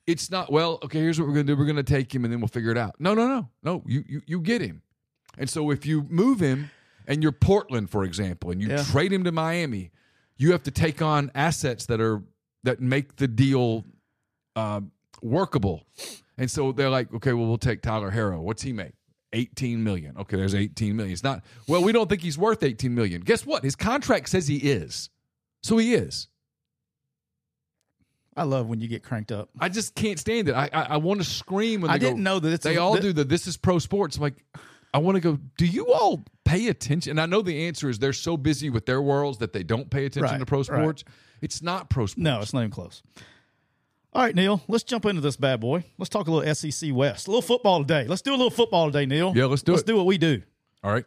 It's not well. Okay, here's what we're gonna do. We're gonna take him, and then we'll figure it out. No, no, no, no. You you you get him, and so if you move him, and you're Portland, for example, and you Yeah. trade him to Miami, you have to take on assets that are that make the deal uh, workable. And so they're like, okay, well, we'll take Tyler Herro. What's he make? 18 million. Okay, there's 18 million. It's not, well, we don't think he's worth 18 million. Guess what? His contract says he is. So he is. I love when you get cranked up. I just can't stand it. I I, I want to scream when they I didn't know that it's they a- all do the this is pro sports. I'm like, I want to go, do you all pay attention? And I know the answer is they're so busy with their worlds that they don't pay attention Right, to pro right. sports. It's not pro sports. No, it's not even close. All right, Neil, let's jump into this bad boy. Let's talk a little SEC West. A little football today. Let's do a little football today, Neil. Yeah, let's do let's it. do what we do. All right.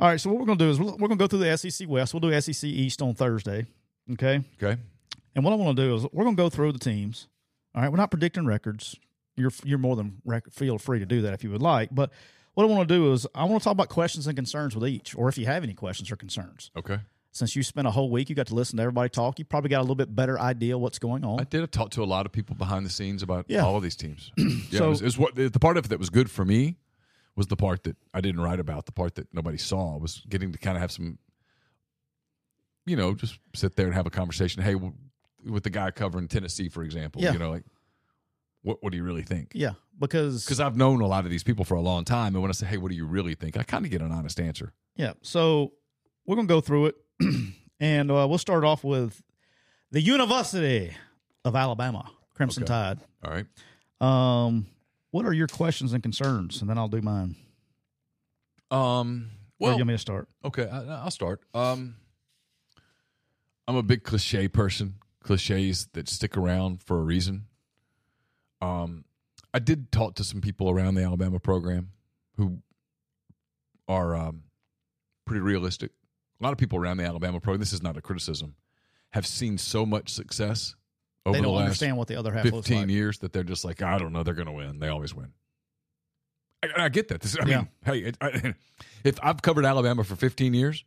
All right, so what we're going to do is we're going to go through the SEC West. We'll do SEC East on Thursday. Okay. Okay. And what I want to do is we're going to go through the teams. All right, we're not predicting records. You're you're more than rec- feel free to do that if you would like. But what I want to do is I want to talk about questions and concerns with each, or if you have any questions or concerns. Okay. Since you spent a whole week, you got to listen to everybody talk. You probably got a little bit better idea what's going on. I did. talk to a lot of people behind the scenes about Yeah. all of these teams. Yeah, So- it was, it was what the part of it that was good for me was the part that I didn't write about. The part that nobody saw was getting to kind of have some, you know, just sit there and have a conversation. Hey, with the guy covering Tennessee, for example, Yeah. you know, like what what do you really think? yeah, because Because I've known a lot of these people for a long time, and when I say, "Hey, what do you really think?" I kind of get an honest answer. Yeah. So we're going to go through it. and uh, we'll start off with the University of Alabama, Crimson Okay. Tide. All right. Um, what are your questions and concerns? And then I'll do mine. Um. Well, do you want me to start? Okay, I, I'll start. Um, I'm a big cliche person. Cliches that stick around for a reason. Um, I did talk to some people around the Alabama program who are um, pretty realistic. A lot of people around the Alabama program. This is not a criticism. Have seen so much success over They the don't last understand what the other half looks 15 like. years that they're just like, I don't know, they're going to win. They always win. I, I get that. This, I mean, hey, it, I, if I've covered Alabama for 15 years,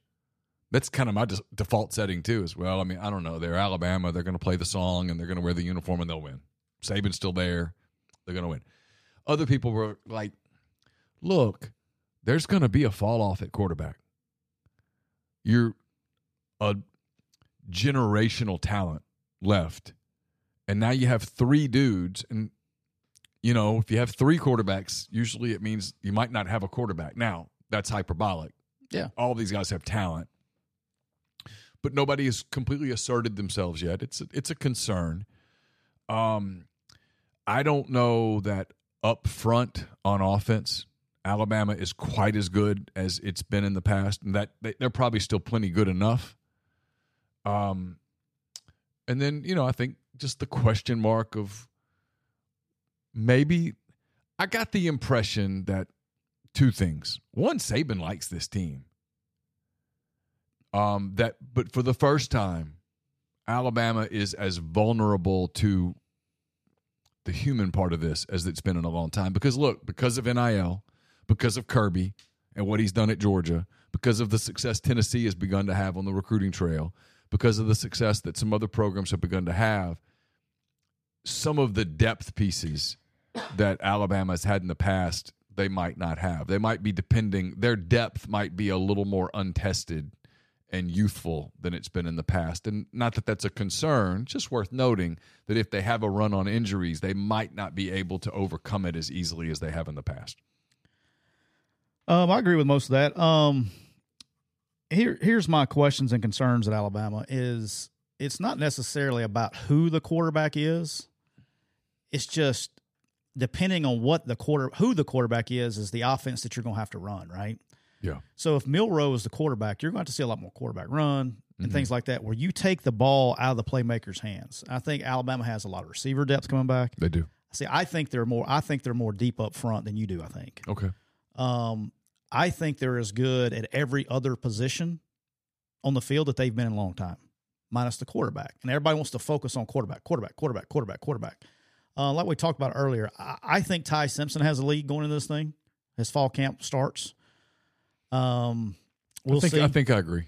that's kind of my default setting too. As well, I mean, I don't know. They're Alabama. They're going to play the song and they're going to wear the uniform and they'll win. Saban's still there. They're going to win. Other people were like, look, there's going to be a fall off at quarterback. You're a generational talent left. And now you have three dudes. And, you know, if you have three quarterbacks, usually it means you might not have a quarterback. Now, that's hyperbolic. Yeah. All these guys have talent. But nobody has completely asserted themselves yet. It's a, it's a concern. Um, I don't know that up front on offense, Alabama is quite as good as it's been in the past, and that they, they're probably still plenty good enough. Um, and then you know, I think just the question mark of maybe I got the impression that two things. One, Saban likes this team. Um, that but for the first time, Alabama is as vulnerable to the human part of this as it's been in a long time. Because look, because of NIL, because of Kirby and what he's done at Georgia, because of the success Tennessee has begun to have on the recruiting trail, because of the success that some other programs have begun to have, some of the depth pieces that Alabama has had in the past, they might not have. They might be depending, their depth might be a little more untested and youthful than it's been in the past. And not that that's a concern, just worth noting that if they have a run on injuries, they might not be able to overcome it as easily as they have in the past. Um, I agree with most of that. Um, here, here's my questions and concerns at Alabama. Is it's not necessarily about who the quarterback is. It's just depending on what the quarter, who the quarterback is, is the offense that you're going to have to run, right? Yeah. So if Milroe is the quarterback, you're going to, have to see a lot more quarterback run and Mhm. things like that, where you take the ball out of the playmaker's hands. I think Alabama has a lot of receiver depth coming back. They do. See, I think they're more. I think they're more deep up front than you do. I think. Okay. Um, I think they're as good at every other position on the field that they've been in a long time, minus the quarterback. And everybody wants to focus on quarterback, quarterback, quarterback, quarterback, quarterback. Uh, like we talked about earlier, I, I think Ty Simpson has a lead going into this thing. His fall camp starts. Um, we'll I think see. I think I agree.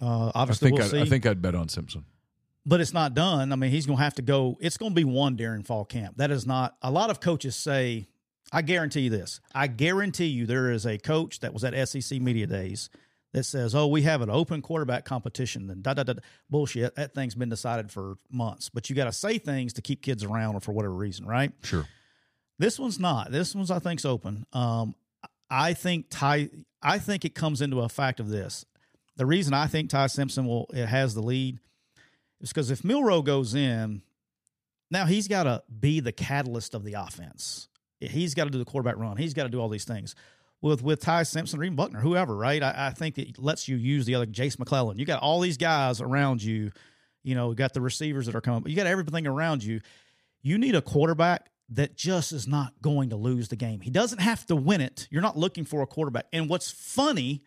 uh, I obviously, think we'll see. I think I'd bet on Simpson. but it's not done. I mean, he's going to have to go. It's going to be one during fall camp. That is not. A lot of coaches say, I guarantee you this. I guarantee you there is a coach that was at SEC media days that says, "Oh, we have an open quarterback competition." Then da da da bullshit. That thing's been decided for months. But you got to say things to keep kids around or for whatever reason, right? Sure. This one's not. This one's I think's open. Um, I think Ty. I think it comes into a fact of this. The reason I think Ty Simpson will it has the lead is because if Milroe goes in, now he's got to be the catalyst of the offense. He's got to do the quarterback run. He's got to do all these things. With with Ty Simpson or even Buchner, whoever, right? I, I think that lets you use the other Jase McClellan. You got all these guys around you. You know, you got the receivers that are coming. You got everything around you. You need a quarterback that just is not going to lose the game. He doesn't have to win it. You're not looking for a quarterback. And what's funny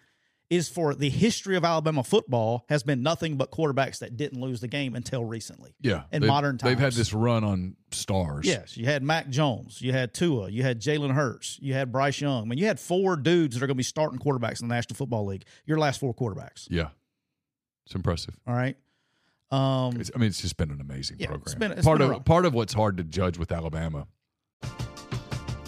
is for the history of Alabama football has been nothing but quarterbacks that didn't lose the game until recently. Yeah. In modern times. They've had this run on stars. Yes, you had Mac Jones, you had Tua, you had Jalen Hurts, you had Bryce Young. I mean, you had four dudes that are going to be starting quarterbacks in the National Football League. Your last four quarterbacks. Yeah. It's impressive. All right. Um, It's, I mean, it's just been an amazing Yeah, program. it's been- it's part of part of what's hard to judge with Alabama.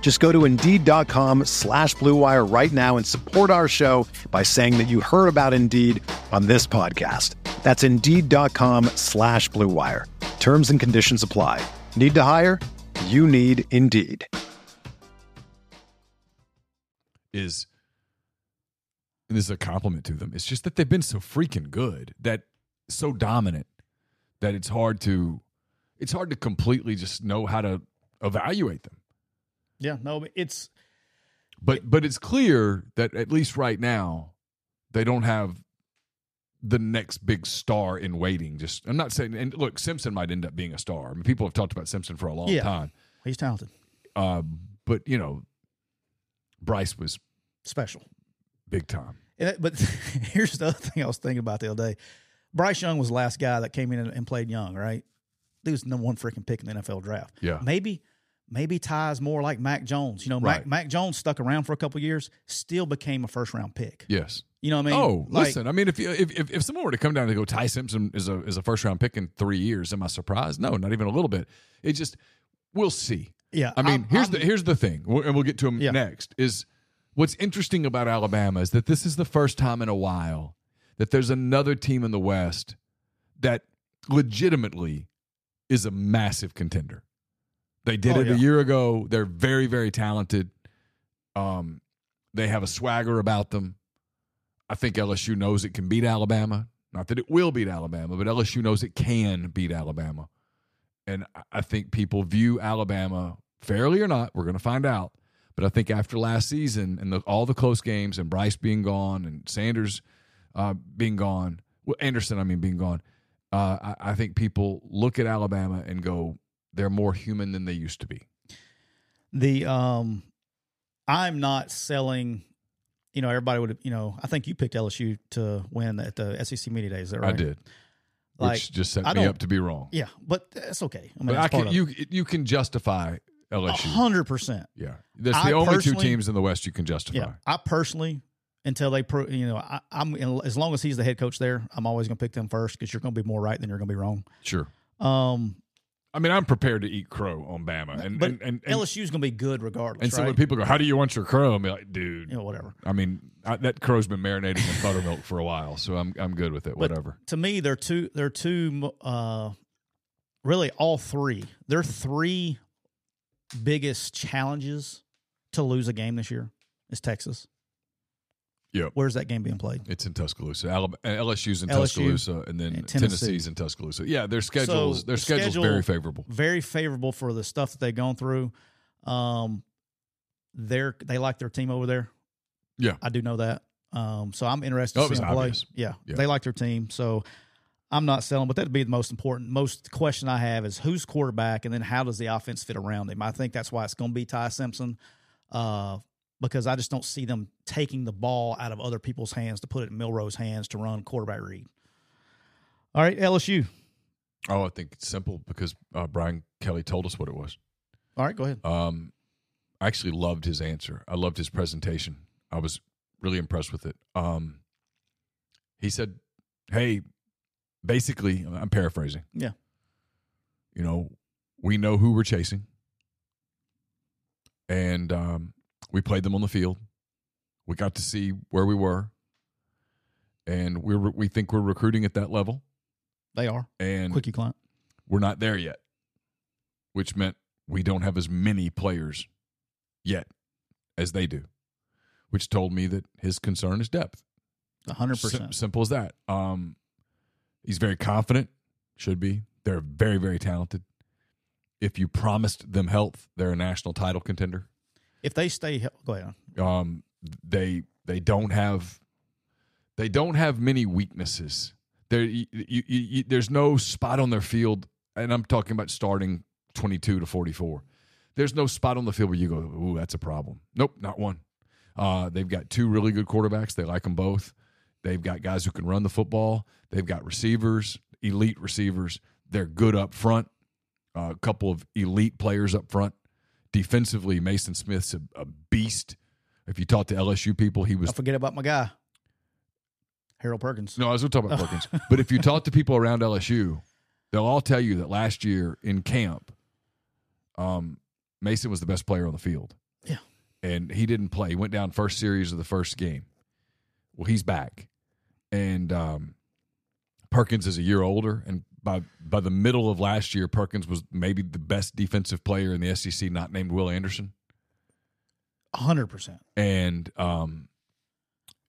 Just go to Indeed.com slash Blue Wire right now and support our show by saying that you heard about Indeed on this podcast. That's Indeed.com slash Blue Wire. Terms and conditions apply. Need to hire? You need Indeed. is this is a compliment to them. It's just that they've been so freaking good, that so dominant that it's hard to it's hard to completely just know how to evaluate them. Yeah, no, it's But but it's clear that at least right now they don't have the next big star in waiting. Just I'm not saying and look, Simpson might end up being a star. I mean people have talked about Simpson for a long Yeah. time. he's talented, Uh, but you know, Bryce was special. big time. And it- but here's the other thing I was thinking about the other day. Bryce Young was the last guy that came in and, and played young, right? He was the number one freaking pick in the NFL draft. Yeah. Maybe, maybe Ty's more like Mac Jones. You know, Right. Mac, Mac Jones stuck around for a couple years, still became a first round pick. Yes. You know what I mean? Oh, Like, listen. I mean, if, you, if if if someone were to come down and go, Ty Simpson is a is a first round pick in three years, am I surprised? No, not even a little bit. It just we'll see. Yeah. I mean, I'm- here's I'm- the here's the thing, and we'll get to him Yeah. next. Is what's interesting about Alabama is that this is the first time in a while that there's another team in the West that legitimately is a massive contender. They did Oh, it yeah. a year ago. They're very very talented. Um, they have a swagger about them. I think LSU knows it can beat Alabama. Not that it will beat Alabama, but LSU knows it can beat Alabama. And I- think people view Alabama fairly or not. We're going to find out. But I think after last season and the, all the close games and Bryce being gone and Sanders uh, being gone, well, Anderson, I mean, being gone, uh, I, I think people look at Alabama and go, they're more human than they used to be. the um I'm not selling you know, everybody would you know, I think you picked LSU to win at the SEC media days, is that right? I did, Like which just set I me up to be wrong. Yeah, but that's okay. I mean, I can, you you can justify LSU. hundred percent. Yeah, that's I the only two teams in the West you can justify. Yeah, I personally, until they, pro, you know, I, I'm as long as he's the head coach there, I'm always going to pick them first because you're going to be more right than you're going to be wrong. Sure. Um, I mean, I'm prepared to eat crow on Bama, and but and and, and, LSU's going to be good regardless. and so right? when people go, "How do you want your crow?" I'm like, "Dude, you know, whatever. I mean, I, that crow's been marinating in buttermilk for a while, so I'm I'm good with it. But Whatever." To me, they're two. They're two. Uh, really, all three. They're three biggest challenges to lose a game this year. is Texas. Yep. Where's that game being played? It's in Tuscaloosa. Alabama, LSU's in LSU Tuscaloosa, and then and Tennessee. Tennessee's in Tuscaloosa. Yeah, their schedules So, their the schedule's schedule- very favorable. Very favorable for the stuff that they've gone through. Um, they're they like their team over there. Yeah. I do know that. Um, so I'm interested Oh, to see them play. Yeah, Yeah. they like their team. So I'm not selling, but that'd be the most important. Most question I have is who's quarterback, and then how does the offense fit around him? I think that's why it's going to be Ty Simpson, uh, because I just don't see them taking the ball out of other people's hands to put it in Milroe's hands to run quarterback read. All right, LSU. Oh, I think it's simple because uh, Brian Kelly told us what it was. All right, go ahead. Um, I actually loved his answer. I loved his presentation. I was really impressed with it. Um, he said, "Hey, basically, I'm paraphrasing. Yeah. You know, we know who we're chasing, and um, we played them on the field. We got to see where we were, and we we think we're recruiting at that level, They are and quickie client. we're not there yet, which meant we don't have as many players yet as they do, which told me that his concern is depth. hundred percent, simple as that. Um, he's very confident, should be. They're very, very talented. If you promised them health, they're a national title contender. If they stay, go ahead. Um, they they don't have they don't have many weaknesses. There, you, you, you, there's no spot on their field, and I'm talking about starting 22 to 44. There's no spot on the field where you go, "Ooh, that's a problem." Nope, not one. Uh, they've got two really good quarterbacks. They like them both. They've got guys who can run the football. They've got receivers, elite receivers. They're good up front. Uh, a couple of elite players up front. Defensively, Maason Smith's a, a beast. If you talk to LSU people, he was Don't forget about my guy, Harold Perkins. no, I was going to talk about Perkins. but if you talk to people around LSU, they'll all tell you that last year in camp, um, Maason was the best player on the field. Yeah. And he didn't play. He went down first series of the first game. Well, he's back. And um, Perkins is a year older. And by by the middle of last year, Perkins was maybe the best defensive player in the SEC, not named Will Anderson. hundred percent. And um,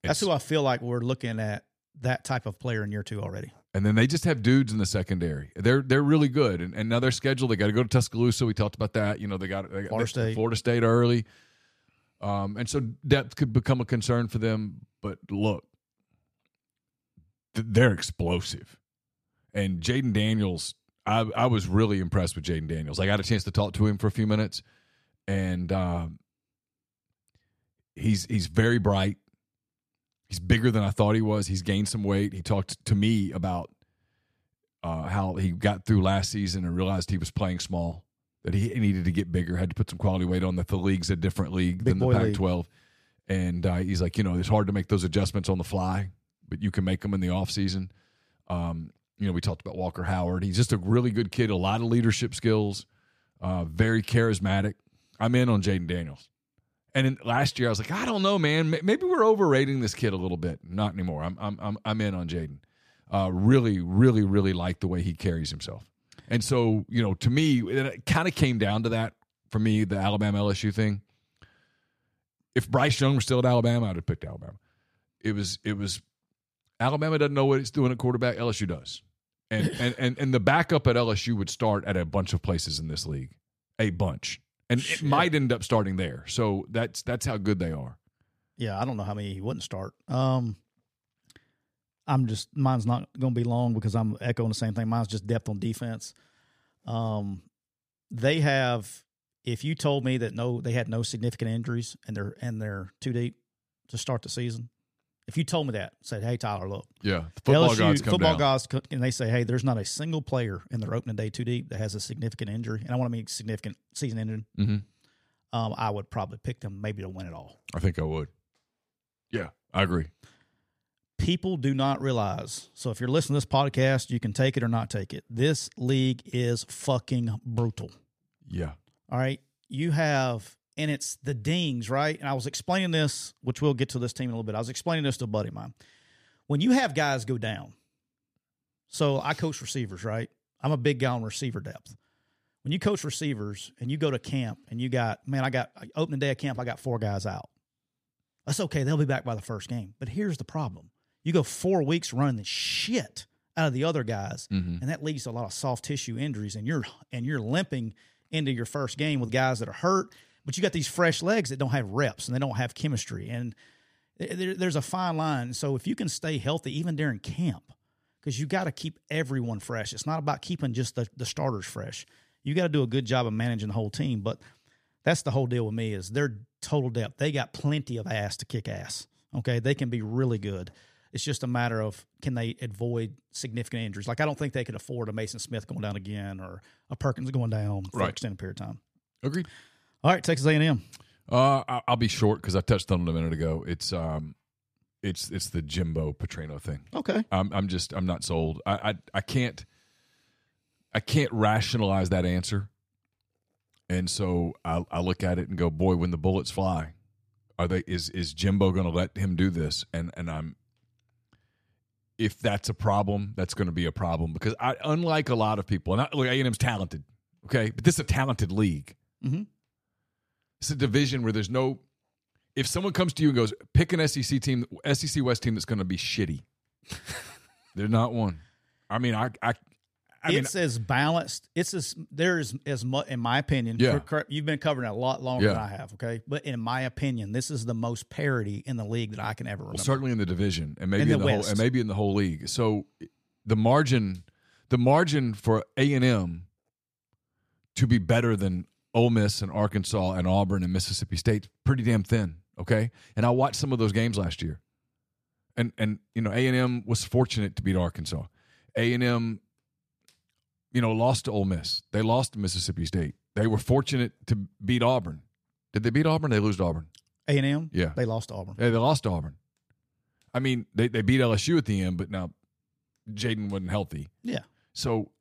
That's who I feel like we're looking at that type of player in year two already. And then they just have dudes in the secondary. They're they're really good. And, and now their schedule, they got to go to Tuscaloosa. We talked about that. You know, they got, they got Florida State. Florida State early. Um, and so depth could become a concern for them. But look, they're explosive. And Jayden Daniels, I, I was really impressed with Jayden Daniels. I got a chance to talk to him for a few minutes, and um, he's he's very bright. He's bigger than I thought he was. He's gained some weight. He talked to me about uh, how he got through last season and realized he was playing small, that he needed to get bigger, had to put some quality weight on. That the league's a different league Big than the. Pac-12, and uh, he's like, you know, it's hard to make those adjustments on the fly, but you can make them in the off season. Um, you know, we talked about Walker Howard. He's just a really good kid, a lot of leadership skills, uh, very charismatic. I'm in on Jayden Daniels. And in, last year, I was like, I don't know, man. Maybe we're overrating this kid a little bit. Not anymore. I'm I'm I'm, I'm in on Jayden. Uh, really, really, really like the way he carries himself. And so, you know, to me, it kind of came down to that for me, the Alabama LSU thing. If Bryce Young were still at Alabama, I'd have picked Alabama. It was it was Alabama doesn't know what it's doing at quarterback. LSU does, and and and and the backup at LSU would start at a bunch of places in this league, a bunch, and it might end up starting there. So that's that's how good they are. Yeah, I don't know how many he wouldn't start. Um, I'm just mine's not going to be long because I'm echoing the same thing. Mine's just depth on defense. Um, they have. If you told me that no, they had no significant injuries and they're and they're too deep to start the season. If you told me that, said, "Hey Tyler, look, Yeah, the football LSU come football down. guys, and they say, "Hey, there's not a single player in their opening day too deep that has a significant injury," and I want to mean significant season ending. hmm Um, I would probably pick them maybe to win it all. I think I would. Yeah, I agree. people do not realize. So if you're listening to this podcast, you can take it or not take it. This league is fucking brutal. Yeah, All right. You have, and it's the dings, right? And I was explaining this, which we'll get to this team in a little bit. I was explaining this to a buddy of mine. When you have guys go down, so I coach receivers, right? I'm a big guy on receiver depth. When you coach receivers and you go to camp and you got, man, I got opening day of camp, I got four guys out. That's okay. They'll be back by the first game. But here's the problem: you go four weeks running the shit out of the other guys, Mhm. and that leads to a lot of soft tissue injuries, and you're and you're limping into your first game with guys that are hurt. But you got these fresh legs that don't have reps and they don't have chemistry, and there, there's a fine line. So if you can stay healthy even during camp, because you got to keep everyone fresh. It's not about keeping just the, the starters fresh. You got to do a good job of managing the whole team. But that's the whole deal with me is their total depth. They got plenty of ass to kick ass. Okay, they can be really good. It's just a matter of can they avoid significant injuries. Like I don't think they could afford a Maason Smith going down again or a Perkins going down for an extended period of time. Agreed. All right, Texas A&M. Uh, I- I'll be short because I touched on it a minute ago. It's um, it's it's the Jimbo Petrino thing. Okay, I'm I'm just I'm not sold. I I, I can't I can't rationalize that answer, and so I, I look at it and go, boy, when the bullets fly, are they is is Jimbo going to let him do this? And and I'm if that's a problem, that's going to be a problem because I unlike a lot of people, and I, look, A and M's talented, okay, but this is a talented league. Mhm. It's a division where there's no. If someone comes to you and goes, pick an SEC team, SEC West team that's going to be shitty, they're not one. I mean, I, I, I mean, it's as balanced. It's as there is as much, in my opinion. Yeah. you've been covering it a lot longer than I have. Okay, but in my opinion, this is the most parity in the league that I can ever remember. well, certainly in the division, and maybe In in the the, whole, and maybe in the whole league. So, the margin, the margin for A and M to be better than Ole Miss and Arkansas and Auburn and Mississippi State, pretty damn thin. Okay, and I watched some of those games last year, and and you know A and M was fortunate to beat Arkansas. A and M, you know, lost to Ole Miss. They lost to Mississippi State. They were fortunate to beat Auburn. Did they beat Auburn? They lose to Auburn. A and M. Yeah. they lost to Auburn. Yeah, they lost to Auburn. I mean, they, they beat LSU at the end, but now Jayden wasn't healthy. Yeah, So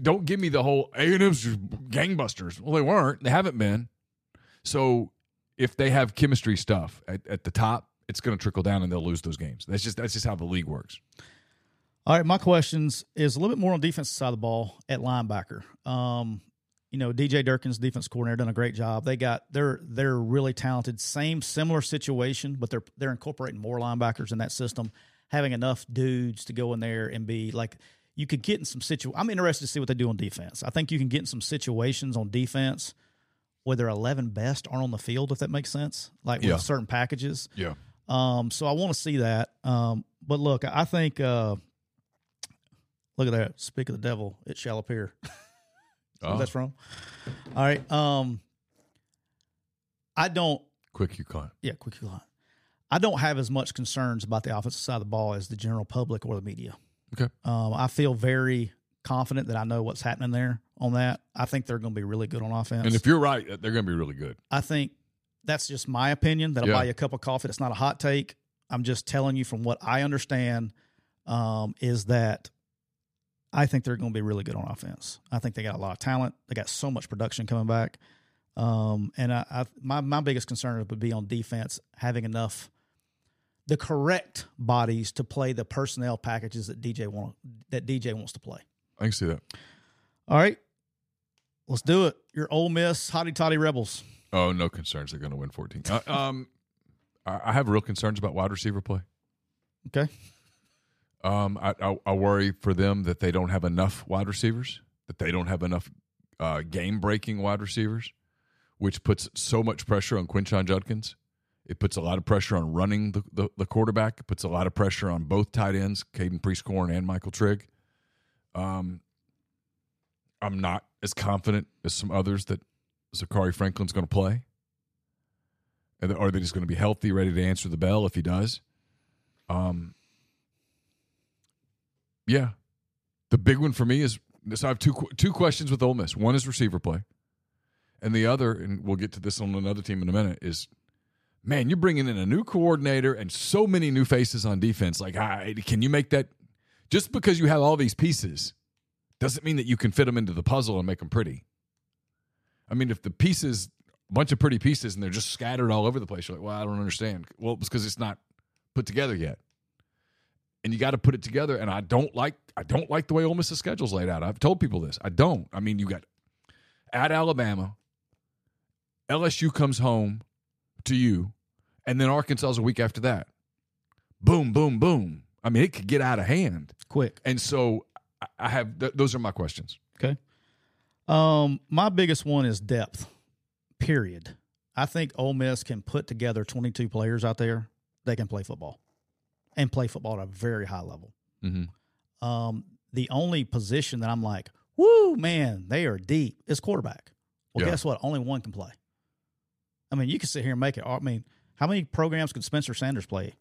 don't give me the whole A&M's gangbusters. Well, they weren't. They haven't been. So if they have chemistry stuff at, at the top, it's going to trickle down and they'll lose those games. That's just that's just how the league works. All right, my questions is a little bit more on defensive side of the ball at linebacker. Um, you know, DJ Durkin's defense coordinator done a great job. They got they're they're really talented. Same similar situation, but they're they're incorporating more linebackers in that system, having enough dudes to go in there and be like you could get in some situ. I'm interested to see what they do on defense. I think you can get in some situations on defense where their 11 best aren't on the field, if that makes sense, like Yeah. with certain packages. Yeah. Um, so I want to see that. Um, but look, I think uh, look at that. Speak of the devil, it shall appear. Oh, That's wrong. All right. Um, I don't. quick you caught. Yeah, quick line. I don't have as much concerns about the offensive side of the ball as the general public or the media. Okay. Um, I feel very confident that I know what's happening there on that. I think they're going to be really good on offense. And if you're right, they're going to be really good. I think that's just my opinion. That'll Yeah. buy you a cup of coffee. It's not a hot take. I'm just telling you from what I understand um, is that I think they're going to be really good on offense. I think they got a lot of talent. They got so much production coming back. Um, and I, I, my my biggest concern would be on defense having enough the correct bodies to play the personnel packages that DJ want that DJ wants to play. I can see that. All right, let's do it. Your Ole Miss Hotty Toddy Rebels. Oh, no concerns. They're going to win 14. Uh, um, I have real concerns about wide receiver play. Okay. Um, I, I, I worry for them that they don't have enough wide receivers, that they don't have enough uh, game breaking wide receivers, which puts so much pressure on Quinshon Judkins. It puts a lot of pressure on running the, the, the quarterback. It puts a lot of pressure on both tight ends, Caden Prieskorn and Michael Trigg. Um, I'm not as confident as some others that Zakhari Franklin's going to play. Or that he's going to be healthy, ready to answer the bell if he does. Um, yeah. The big one for me is so I have two two questions with Ole Miss. One is receiver play, and the other, and we'll get to this on another team in a minute, is man, you're bringing in a new coordinator and so many new faces on defense. Like, I, can you make that? Just because you have all these pieces doesn't mean that you can fit them into the puzzle and make them pretty. I mean, if the pieces, a bunch of pretty pieces, and they're just scattered all over the place, you're like, well, I don't understand. Well, it's because it's not put together yet and you got to put it together. And I don't like I don't like the way Ole Miss's schedule's laid out. I've told people this. I don't. I mean, you got at Alabama, LSU comes home to you, and then Arkansas's a week after that. Boom, boom, boom. I mean, it could get out of hand. Quick. And so I- have th- those are my questions. Okay. Um, my biggest one is depth. Period. I think Ole Miss can put together 22 players out there that can play football, and play football at a very high level. Mm-hmm. Um, the only position that I'm like, whoo, man, they are deep is quarterback. Well, Yeah. guess what? Only one can play. I mean, you can sit here and make it. I mean, how many programs could Spencer Sanders play?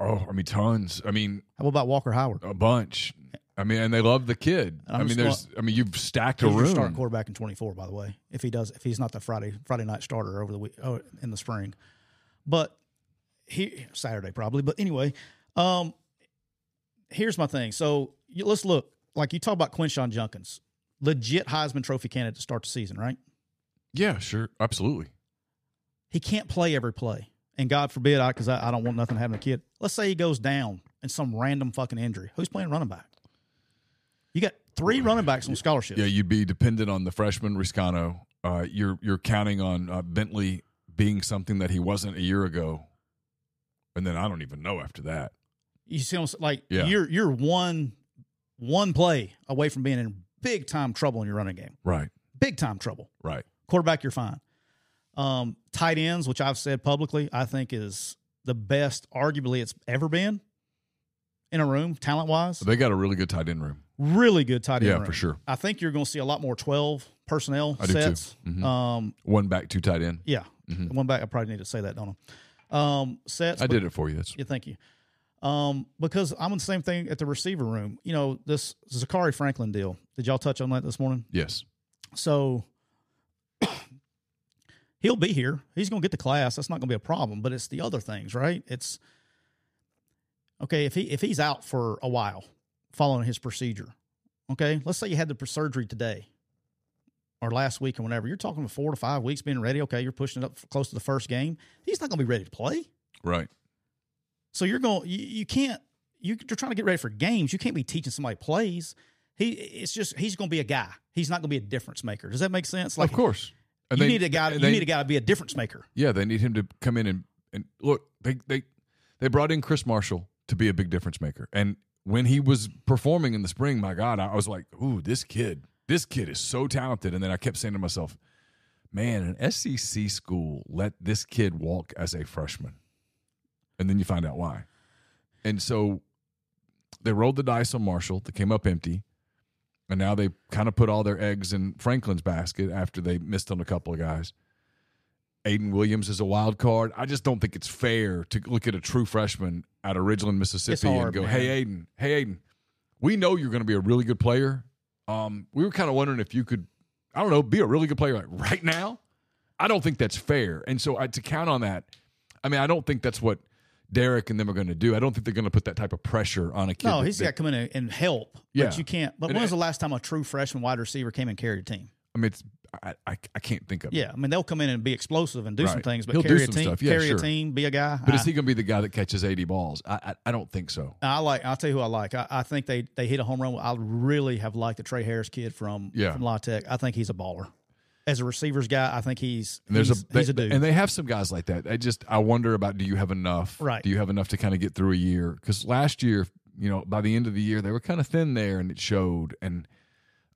Oh, I mean, tons. I mean, How about Walker Howard? a bunch. I mean, and they love the kid. I mean, there's. I mean, you've stacked a room. starting quarterback in 24, by the way. If he does, if he's not the Friday Friday night starter over the week oh, in the spring, but he Saturday probably. But anyway, um, here's my thing. So you, let's look. Like you talk about Quinshon Judkins, legit Heisman Trophy candidate to start the season, right? Yeah, sure, absolutely. He can't play every play, and God forbid, I because I, I don't want nothing to having a kid. Let's say he goes down in some random fucking injury. Who's playing running back? You got three running backs on scholarship. Yeah, you'd be dependent on the freshman Reescano. Uh, you're you're counting on uh, Bentley being something that he wasn't a year ago, and then I don't even know after that. You see, like Yeah. you're you're one one play away from being in big time trouble in your running game. Right, Big time trouble. right. Quarterback, you're fine. Um, tight ends, which I've said publicly, I think is the best, arguably it's ever been in a room, talent wise. They got a really good tight end room. Really good tight end. Yeah, room. for sure. I think you're going to see a lot more twelve personnel I sets. Mhm. Um, One back, two tight end. yeah, Mhm. one back. I probably need to say that, don't I? Um, sets. I but- did it for you. That's, Yeah, thank you. Um, because I'm in the same thing at the receiver room. You know, this Zakhari Franklin deal. Did y'all touch on that this morning? yes, So he'll be here. He's going to get the class. That's not going to be a problem. But it's the other things, right? It's okay if he if he's out for a while following his procedure. Okay, let's say you had the surgery today or last week or whenever. You're talking about four to five weeks being ready. Okay, you're pushing it up close to the first game. He's not going to be ready to play. right. So you're going, you, you can't, you, you're trying to get ready for games. You can't be teaching somebody plays. He, it's just, he's going to be a guy. He's not going to be a difference maker. Does that make sense? Like, of course. And you they- need a guy. You they- need a guy to be a difference maker. Yeah, they need him to come in and, and look. They they they brought in Chris Marshall to be a big difference maker, and when he was performing in the spring, my God, I was like, "Ooh, this kid, this kid is so talented." And then I kept saying to myself, "Man, an SEC school let this kid walk as a freshman," and then you find out why. And so they rolled the dice on Marshall. They came up empty. And now they kind of put all their eggs in Franklin's basket after they missed on a couple of guys. Ayden Williams is a wild card. I just don't think it's fair to look at a true freshman out of Ridgeland, Mississippi, hard, and go, man. "Hey, Ayden, hey, Ayden, we know you're going to be a really good player. Um, we were kind of wondering if you could, I don't know, be a really good player like right now. I don't think that's fair. And so I, to count on that, I mean, I don't think that's what Derek and them are going to do. I don't think they're going to put that type of pressure on a kid. No, that- he's got to come in and- help. Yeah. But you can't. But And when was the last time a true freshman wide receiver came and carried a team? I mean, it's I, I, I can't think of it. Yeah, I mean they'll come in and be explosive and do some things, but He'll carry a team, stuff. Yeah, carry sure. a team, be a guy. But I, is he going to be the guy that catches 80 balls? I, I, I don't think so. I like. I'll tell you who I like. I, I think they they hit a home run. I really have liked the Tre Harris kid from Yeah. from La Tech. I think he's a baller. As a receivers guy, I think he's And there's he's, a, they, he's a dude. and they have some guys like that. I just I wonder about do you have enough? Right. Do you have enough to kind of get through a year? Because last year, you know, by the end of the year, they were kind of thin there, and it showed. And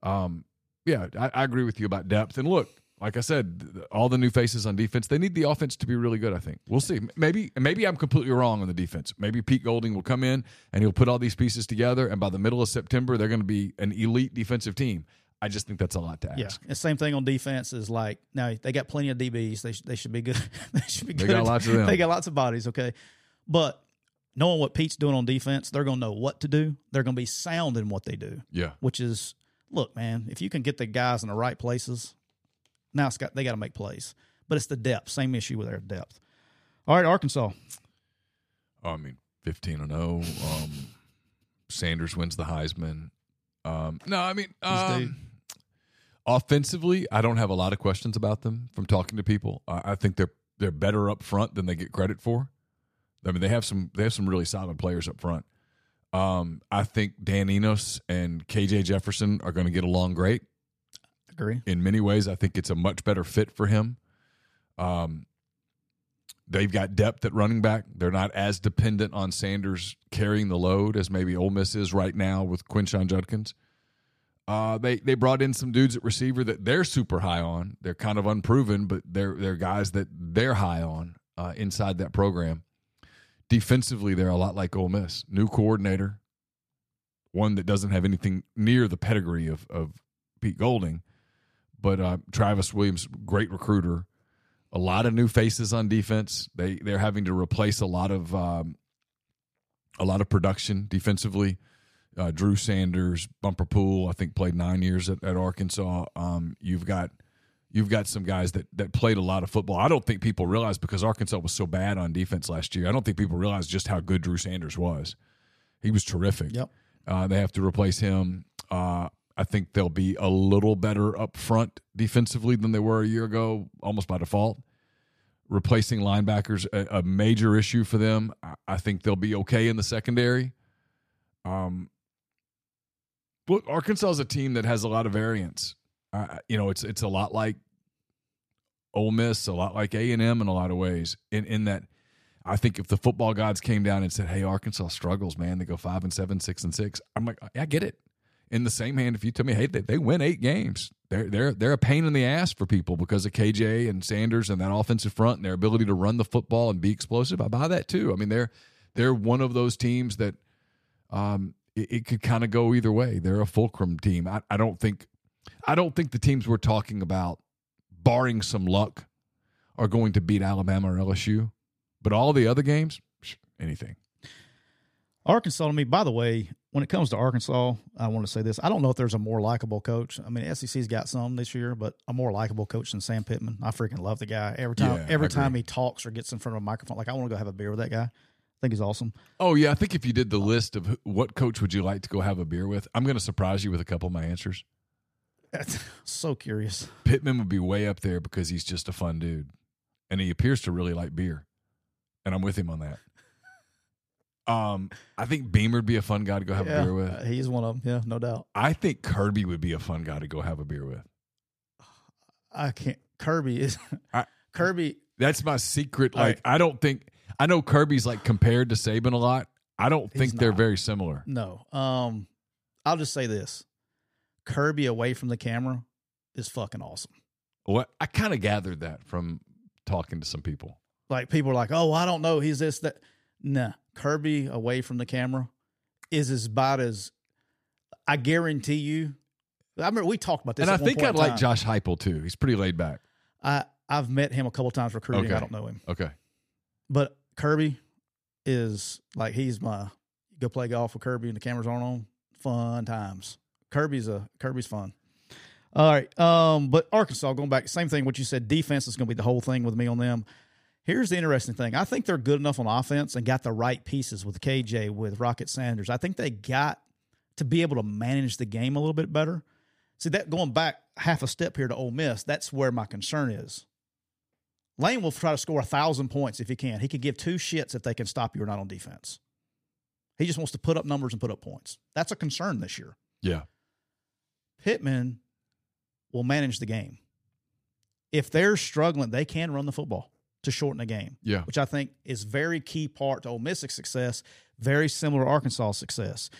um, yeah, I, I agree with you about depth. And look, like I said, all the new faces on defense, they need the offense to be really good. I think we'll see. Maybe maybe I'm completely wrong on the defense. Maybe Pete Golding will come in and he'll put all these pieces together, and by the middle of September, they're going to be an elite defensive team. I just think that's a lot to ask. yeah, and same thing on defense is like now they got plenty of DBs. They sh- they should be good. they should be good. They got lots of them. They got lots of bodies. Okay, but knowing what Pete's doing on defense, they're going to know what to do. They're going to be sound in what they do. Yeah. which is look, man, if you can get the guys in the right places, now it's got they got to make plays. But it's the depth. Same issue with their depth. All right, Arkansas. I mean, fifteen and zero. Um, Sanders wins the Heisman. Um, no, I mean, um, offensively, I don't have a lot of questions about them from talking to people. I, I think they're they're better up front than they get credit for. I mean, they have some they have some really solid players up front. Um, I think Dan Enos and KJ Jefferson are going to get along great. Agree. In many ways, I think it's a much better fit for him. Um, they've got depth at running back. They're not as dependent on Sanders carrying the load as maybe Ole Miss is right now with Quinshon Judkins. Uh, they they brought in some dudes at receiver that they're super high on. They're kind of unproven, but they're they're guys that they're high on uh, inside that program. Defensively, they're a lot like Ole Miss. New coordinator, one that doesn't have anything near the pedigree of of Pete Golding, but uh, Travis Williams, great recruiter. A lot of new faces on defense. They they're having to replace a lot of um, a lot of production defensively. Uh, Drew Sanders, Bumper Pool, I think played nine years at, at Arkansas. Um, you've got you've got some guys that that played a lot of football. I don't think people realize because Arkansas was so bad on defense last year. I don't think people realize just how good Drew Sanders was. He was terrific. Yep. Uh, they have to replace him. Uh, I think they'll be a little better up front defensively than they were a year ago, almost by default. Replacing linebackers a, a major issue for them. I, I think they'll be okay in the secondary. Um, look, Arkansas is a team that has a lot of variance. Uh, you know, it's it's a lot like Ole Miss, a lot like A and M in a lot of ways. In in that, I think if the football gods came down and said, "Hey, Arkansas struggles, man. They go five and seven, six and six. I'm like, I get it. In the same hand, if you tell me, "Hey, they, they win eight games," they're they're they're a pain in the ass for people because of KJ and Sanders and that offensive front and their ability to run the football and be explosive. I buy that too. I mean, they're they're one of those teams that um, it, it could kind of go either way. They're a fulcrum team. I, I don't think I don't think the teams we're talking about, barring some luck, are going to beat Alabama or LSU. But all the other games, anything. Arkansas to me, by the way, when it comes to Arkansas, I want to say this. I don't know if there's a more likable coach. I mean, SEC's got some this year, but a more likable coach than Sam Pittman. I freaking love the guy. Every time Yeah, every time he talks or gets in front of a microphone, like I want to go have a beer with that guy. I think he's awesome. Oh yeah, I think if you did the list of who- what coach would you like to go have a beer with, I'm going to surprise you with a couple of my answers. That's so curious. Pittman would be way up there because he's just a fun dude, and he appears to really like beer, and I'm with him on that. Um, I think Beamer'd be a fun guy to go have a beer with. uh, he's one of them. Yeah, no doubt. I think Kirby would be a fun guy to go have a beer with. I can't. Kirby is I- Kirby. That's my secret. Like, I don't think I know Kirby's like compared to Saban a lot. I don't think they're not. very similar. No. Um, I'll just say this: Kirby away from the camera is fucking awesome. What I kind of gathered that from talking to some people. Like people are like, "Oh, I don't know. He's this that." Nah, Kirby away from the camera is as bad as I guarantee you. I remember we talked about this, and I think I'd like. Josh Heupel too. He's pretty laid back. I I've met him a couple times recruiting. Okay. I don't know him, Okay. but Kirby is like he's my go play golf with Kirby and the cameras aren't on. Fun times. Kirby's a Kirby's fun. All right, um, but Arkansas going back, same thing. What you said, defense is going to be the whole thing with me on them. Here's the interesting thing. I think they're good enough on offense and got the right pieces with KJ, with Rocket Sanders. I think they got to be able to manage the game a little bit better. See that going back half a step here to Ole Miss, that's where my concern is. Lane will try to score a thousand points if he can. He could give two shits if they can stop you or not on defense. He just wants to put up numbers and put up points. That's a concern this year. Yeah. Pittman will manage the game. If they're struggling, they can run the football to shorten the game, Yeah. which I think is very key part to Ole Miss's success, very similar to Arkansas' success.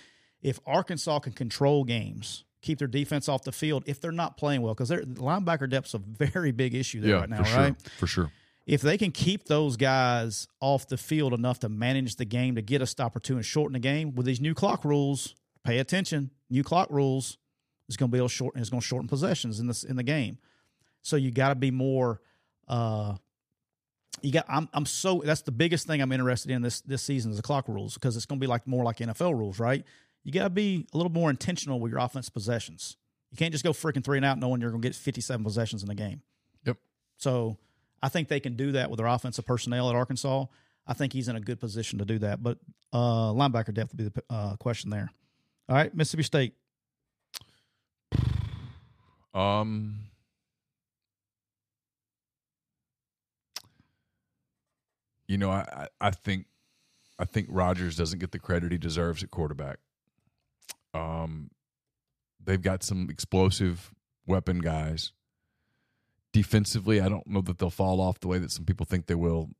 If Arkansas can control games, keep their defense off the field, if they're not playing well, because their linebacker depth's a very big issue there Yeah. right now, for right? sure. For sure. if they can keep those guys off the field enough to manage the game to get a stop or two and shorten the game with these new clock rules, pay attention. New clock rules is going to be able to shorten. Is going to shorten possessions in this in the game. So you got to be more. Uh, you got. I'm. I'm so. That's the biggest thing I'm interested in this this season is the clock rules because it's going to be like more like NFL rules, right? You got to be a little more intentional with your offense possessions. You can't just go freaking three and out knowing you're going to get 57 possessions in the game. Yep. So I think they can do that with their offensive personnel at Arkansas. I think he's in a good position to do that. But uh, linebacker depth would be the uh, question there. All right, Mississippi State. Um. You know, I, I I think I think Rogers doesn't get the credit he deserves at quarterback. Um, they've got some explosive weapon guys. Defensively, I don't know that they'll fall off the way that some people think they will.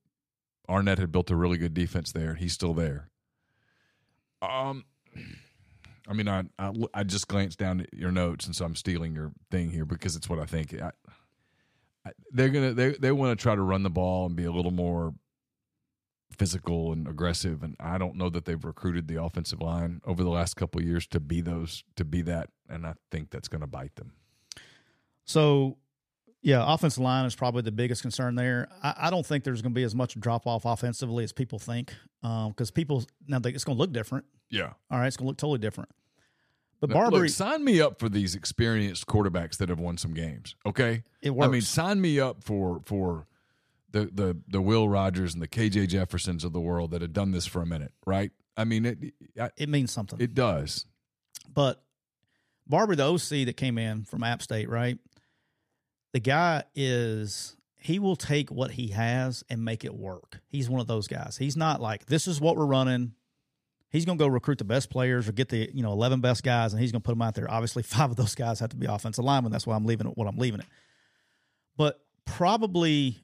Arnett had built a really good defense there. and He's still there. Um, I mean, I, I I just glanced down at your notes, and so I'm stealing your thing here because it's what I think. I, I, they're gonna they they want to try to run the ball and be a little more physical and aggressive, and I don't know that they've recruited the offensive line over the last couple of years to be those to be that, and I think that's going to bite them. So, yeah, offensive line is probably the biggest concern there. I, I don't think there's going to be as much drop off offensively as people think, because um, people now they, it's going to look different. Yeah, all right, it's going to look totally different. But now, Barbay, look, sign me up for these experienced quarterbacks that have won some games. Okay, it works. I mean, sign me up for for the the the Will Rogers and the KJ Jeffersons of the world that have done this for a minute, right? I mean, it I, it means something. It does. But Barbay, the OC that came in from App State, right? The guy is he will take what he has and make it work. He's one of those guys. He's not like this is what we're running. He's going to go recruit the best players or get the you know eleven best guys, and he's going to put them out there. Obviously, five of those guys have to be offensive linemen. That's why I'm leaving it what I'm leaving it. But probably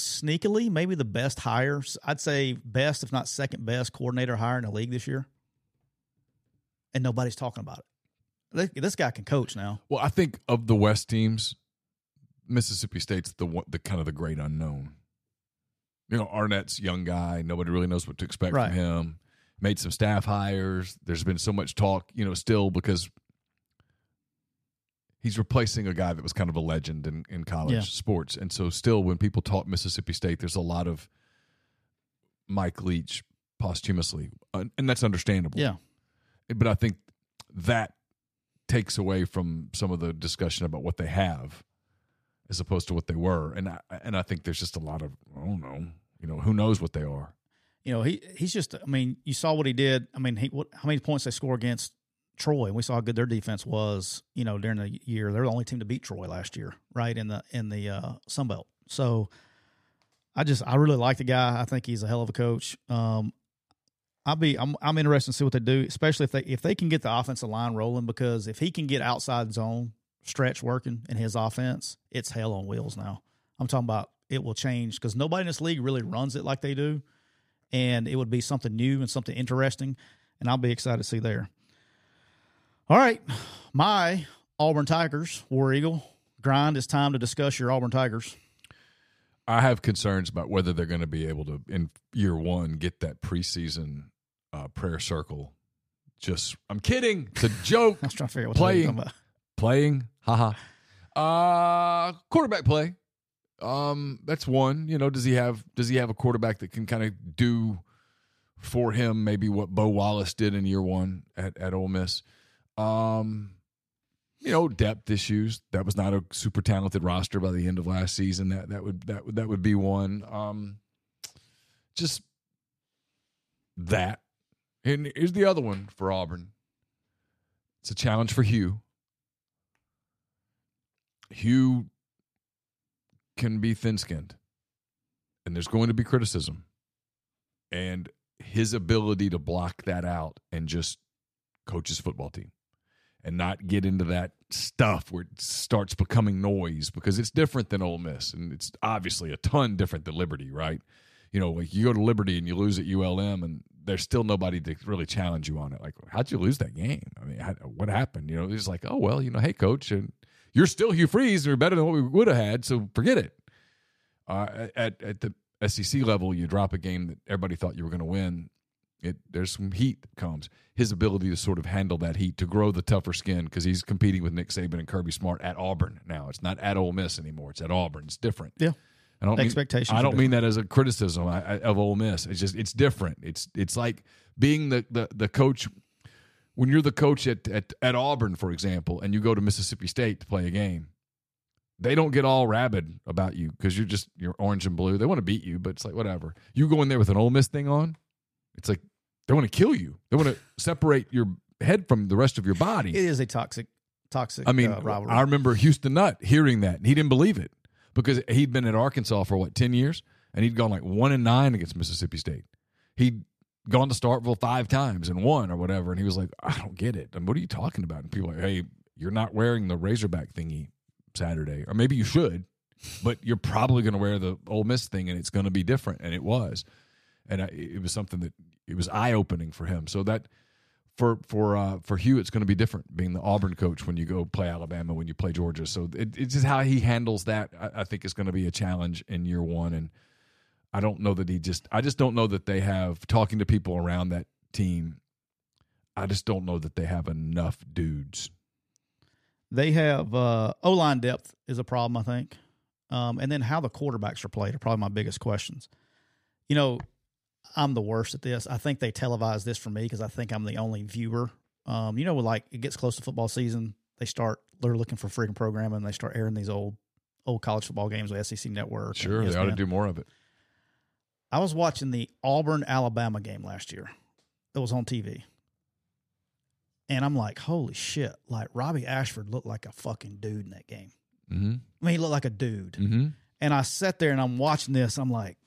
sneakily maybe the best hire. I'd say best, if not second best, coordinator hire in the league this year. And nobody's talking about it. This guy can coach now. Well, I think of the West teams, Mississippi State's the the kind of the great unknown. You know, Arnett's young guy. Nobody really knows what to expect right. from him. Made some staff hires. There's been so much talk, you know, still because he's replacing a guy that was kind of a legend in, in college yeah. sports. And so, still, when people talk Mississippi State, there's a lot of Mike Leach posthumously, and that's understandable. Yeah. But I think that takes away from some of the discussion about what they have as opposed to what they were. And I, and I think there's just a lot of, I don't know, you know, who knows what they are. You know, he he's just. I mean, you saw what he did. I mean, he what how many points they score against Troy, and we saw how good their defense was. You know, during the year, they're the only team to beat Troy last year, right in the in the uh, Sun Belt. So, I just I really like the guy. I think he's a hell of a coach. Um, I'll be I'm I'm interested to see what they do, especially if they if they can get the offensive line rolling because if he can get outside zone stretch working in his offense, it's hell on wheels now. I'm talking about it will change because nobody in this league really runs it like they do, and it would be something new and something interesting, and I'll be excited to see there. All right, my Auburn Tigers, War Eagle grind. It's time to discuss your Auburn Tigers. I have concerns about whether they're going to be able to, in year one, get that preseason uh, prayer circle. Just, I'm kidding. It's a joke. I was trying to figure out what playing, playing, haha. Uh, quarterback play. Um, that's one. You know, does he have does he have a quarterback that can kind of do for him maybe what Bo Wallace did in year one at at Ole Miss? Um, you know, depth issues. That was not a super talented roster by the end of last season. That that would that would that would be one. Um, just that. And here's the other one for Auburn. It's a challenge for Hugh. Hugh can be thin skinned, and there's going to be criticism. And his ability to block that out and just coach his football team and not get into that stuff where it starts becoming noise because it's different than Ole Miss and it's obviously a ton different than Liberty, right? You know, like you go to Liberty and you lose at ULM and there's still nobody to really challenge you on it. Like, how'd you lose that game? I mean, how, what happened? You know, it's like, oh well, you know, hey coach, and you're still Hugh Freeze. And you're better than what we would have had, so forget it. Uh, at at the SEC level, you drop a game that everybody thought you were going to win it there's some heat that comes. His ability to sort of handle that heat, to grow the tougher skin, because he's competing with Nick Saban and Kirby Smart at Auburn now. It's not at Ole Miss anymore. It's at Auburn. It's different. Yeah. I don't expectations. Mean, I don't mean that as a criticism of Ole Miss. It's just it's different. It's it's like being the the, the coach when you're the coach at, at at Auburn, for example, and you go to Mississippi State to play a game. They don't get all rabid about you because you're just you're orange and blue. They want to beat you, but it's like whatever. You go in there with an Ole Miss thing on, it's like they want to kill you. They want to separate your head from the rest of your body. It is a toxic, toxic. I mean, uh, rivalry. I remember Houston Nutt hearing that, and he didn't believe it because he'd been at Arkansas for what ten years, and he'd gone like one and nine against Mississippi State. He'd gone to Starkville five times and won or whatever, and he was like, "I don't get it. And what are you talking about?" And people are like, "Hey, you're not wearing the Razorback thingy Saturday, or maybe you should." but you're probably going to wear the Ole Miss thing, and it's going to be different, and it was, and I, it was something that it was eye opening for him. So that for for uh, for Hugh, it's going to be different being the Auburn coach when you go play Alabama, when you play Georgia. So it, it's just how he handles that. I, I think is going to be a challenge in year one, and I don't know that he just. I just don't know that they have talking to people around that team. I just don't know that they have enough dudes. They have uh, O line depth is a problem, I think, um, and then how the quarterbacks are played are probably my biggest questions. You know, I'm the worst at this. I think they televise this for me because I think I'm the only viewer. Um, you know, like it gets close to football season, they start they're looking for freaking programming. And they start airing these old old college football games with SEC Network. Sure, they ought to do more of it. I was watching the Auburn Alabama game last year. It was on TV. And I'm like, holy shit! Like Robby Ashford looked like a fucking dude in that game. Mm-hmm. I mean, he looked like a dude. Mm-hmm. And I sat there and I'm watching this. I'm like,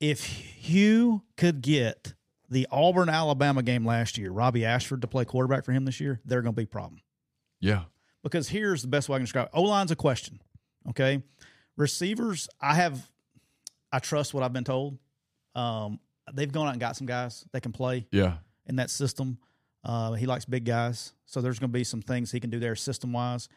if Hugh could get the Auburn Alabama game last year, Robby Ashford to play quarterback for him this year, they're going to be a problem. Yeah. Because here's the best way I can describe it. O line's a question. Okay. Receivers, I have, I trust what I've been told. Um, they've gone out and got some guys that can play Yeah. in that system. Uh, he likes big guys, so there's going to be some things he can do there system wise.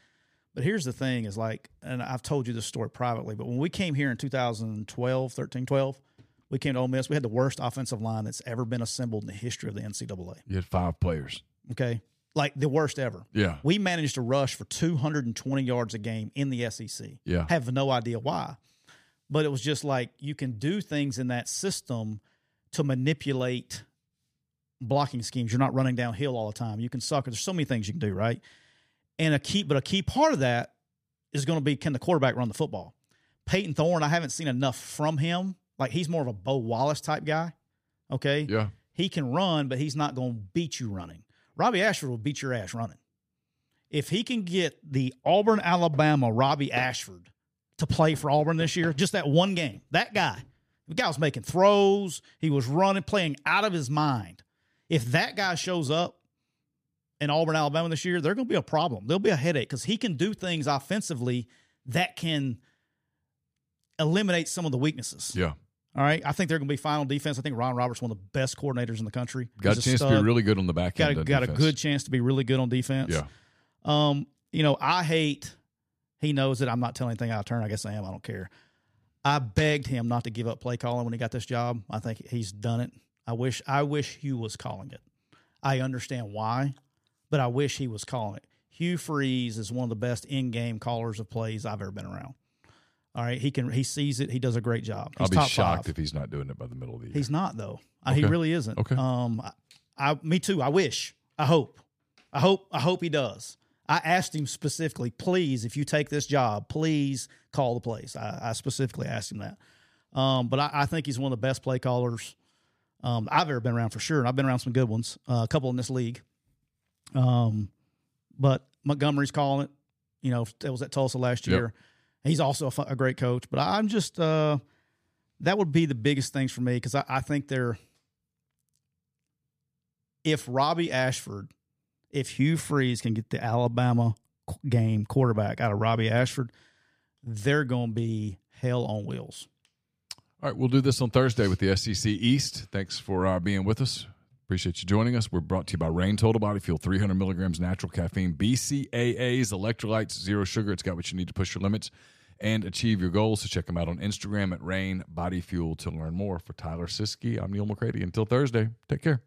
But here's the thing: is like, and I've told you this story privately, but when we came here in 2012, 13, 12, we came to Ole Miss. We had the worst offensive line that's ever been assembled in the history of the NCAA. You had five players. Okay, like the worst ever. Yeah. We managed to rush for 220 yards a game in the SEC. Yeah. Have no idea why. But it was just like you can do things in that system to manipulate blocking schemes. You're not running downhill all the time. You can suck. There's so many things you can do, right? And a key, but a key part of that is going to be can the quarterback run the football? Payton Thorne, I haven't seen enough from him. Like he's more of a Bo Wallace type guy. Okay. Yeah. He can run, but he's not going to beat you running. Robby Ashford will beat your ass running. If he can get the Auburn, Alabama Robby Ashford to play for Auburn this year, just that one game, that guy, the guy was making throws, he was running, playing out of his mind. If that guy shows up in Auburn, Alabama this year, they're going to be a problem. There'll be a headache because he can do things offensively that can eliminate some of the weaknesses. Yeah. All right. I think they're going to be fine on defense. I think Ron Roberts one of the best coordinators in the country. Got He's a chance to be really good on the back got end. a, got a good chance to be really good on defense. Yeah. Um, you know, I hate. He knows that I'm not telling anything out of turn. I guess I am. I don't care. I begged him not to give up play calling when he got this job. I think he's done it. I wish. I wish Hugh was calling it. I understand why, but I wish he was calling it. Hugh Freeze is one of the best in-game callers of plays I've ever been around. All right, he can. He sees it. He does a great job. He's I'll be shocked five. if he's not doing it by the middle of the year. He's not though. Uh, He really isn't. Okay. Um, I, I, me too. I wish. I hope. I hope. I hope he does. I asked him specifically, please, if you take this job, please call the plays. I, I specifically asked him that. Um, but I, I think he's one of the best play callers um, I've ever been around for sure, and I've been around some good ones. Uh, a couple in this league. Um, but Montgomery's calling it. You know, it was at Tulsa last Yep. He's also a, fu- a great coach. But I'm just uh, that would be the biggest things for me because I, I think they're if Robby Ashford, if Hugh Freeze can get the Alabama game quarterback out of Robby Ashford, they're going to be hell on wheels. All right, we'll do this on Thursday with the SEC East. Thanks for uh, being with us. Appreciate you joining us. We're brought to you by Reign Total Body Fuel, 300 milligrams natural caffeine, BCAAs, electrolytes, zero sugar. It's got what you need to push your limits and achieve your goals. So check them out on Instagram at Reign Body Fuel to learn more. For Tyler Siskey, I'm Neal McCready. Until Thursday, take care.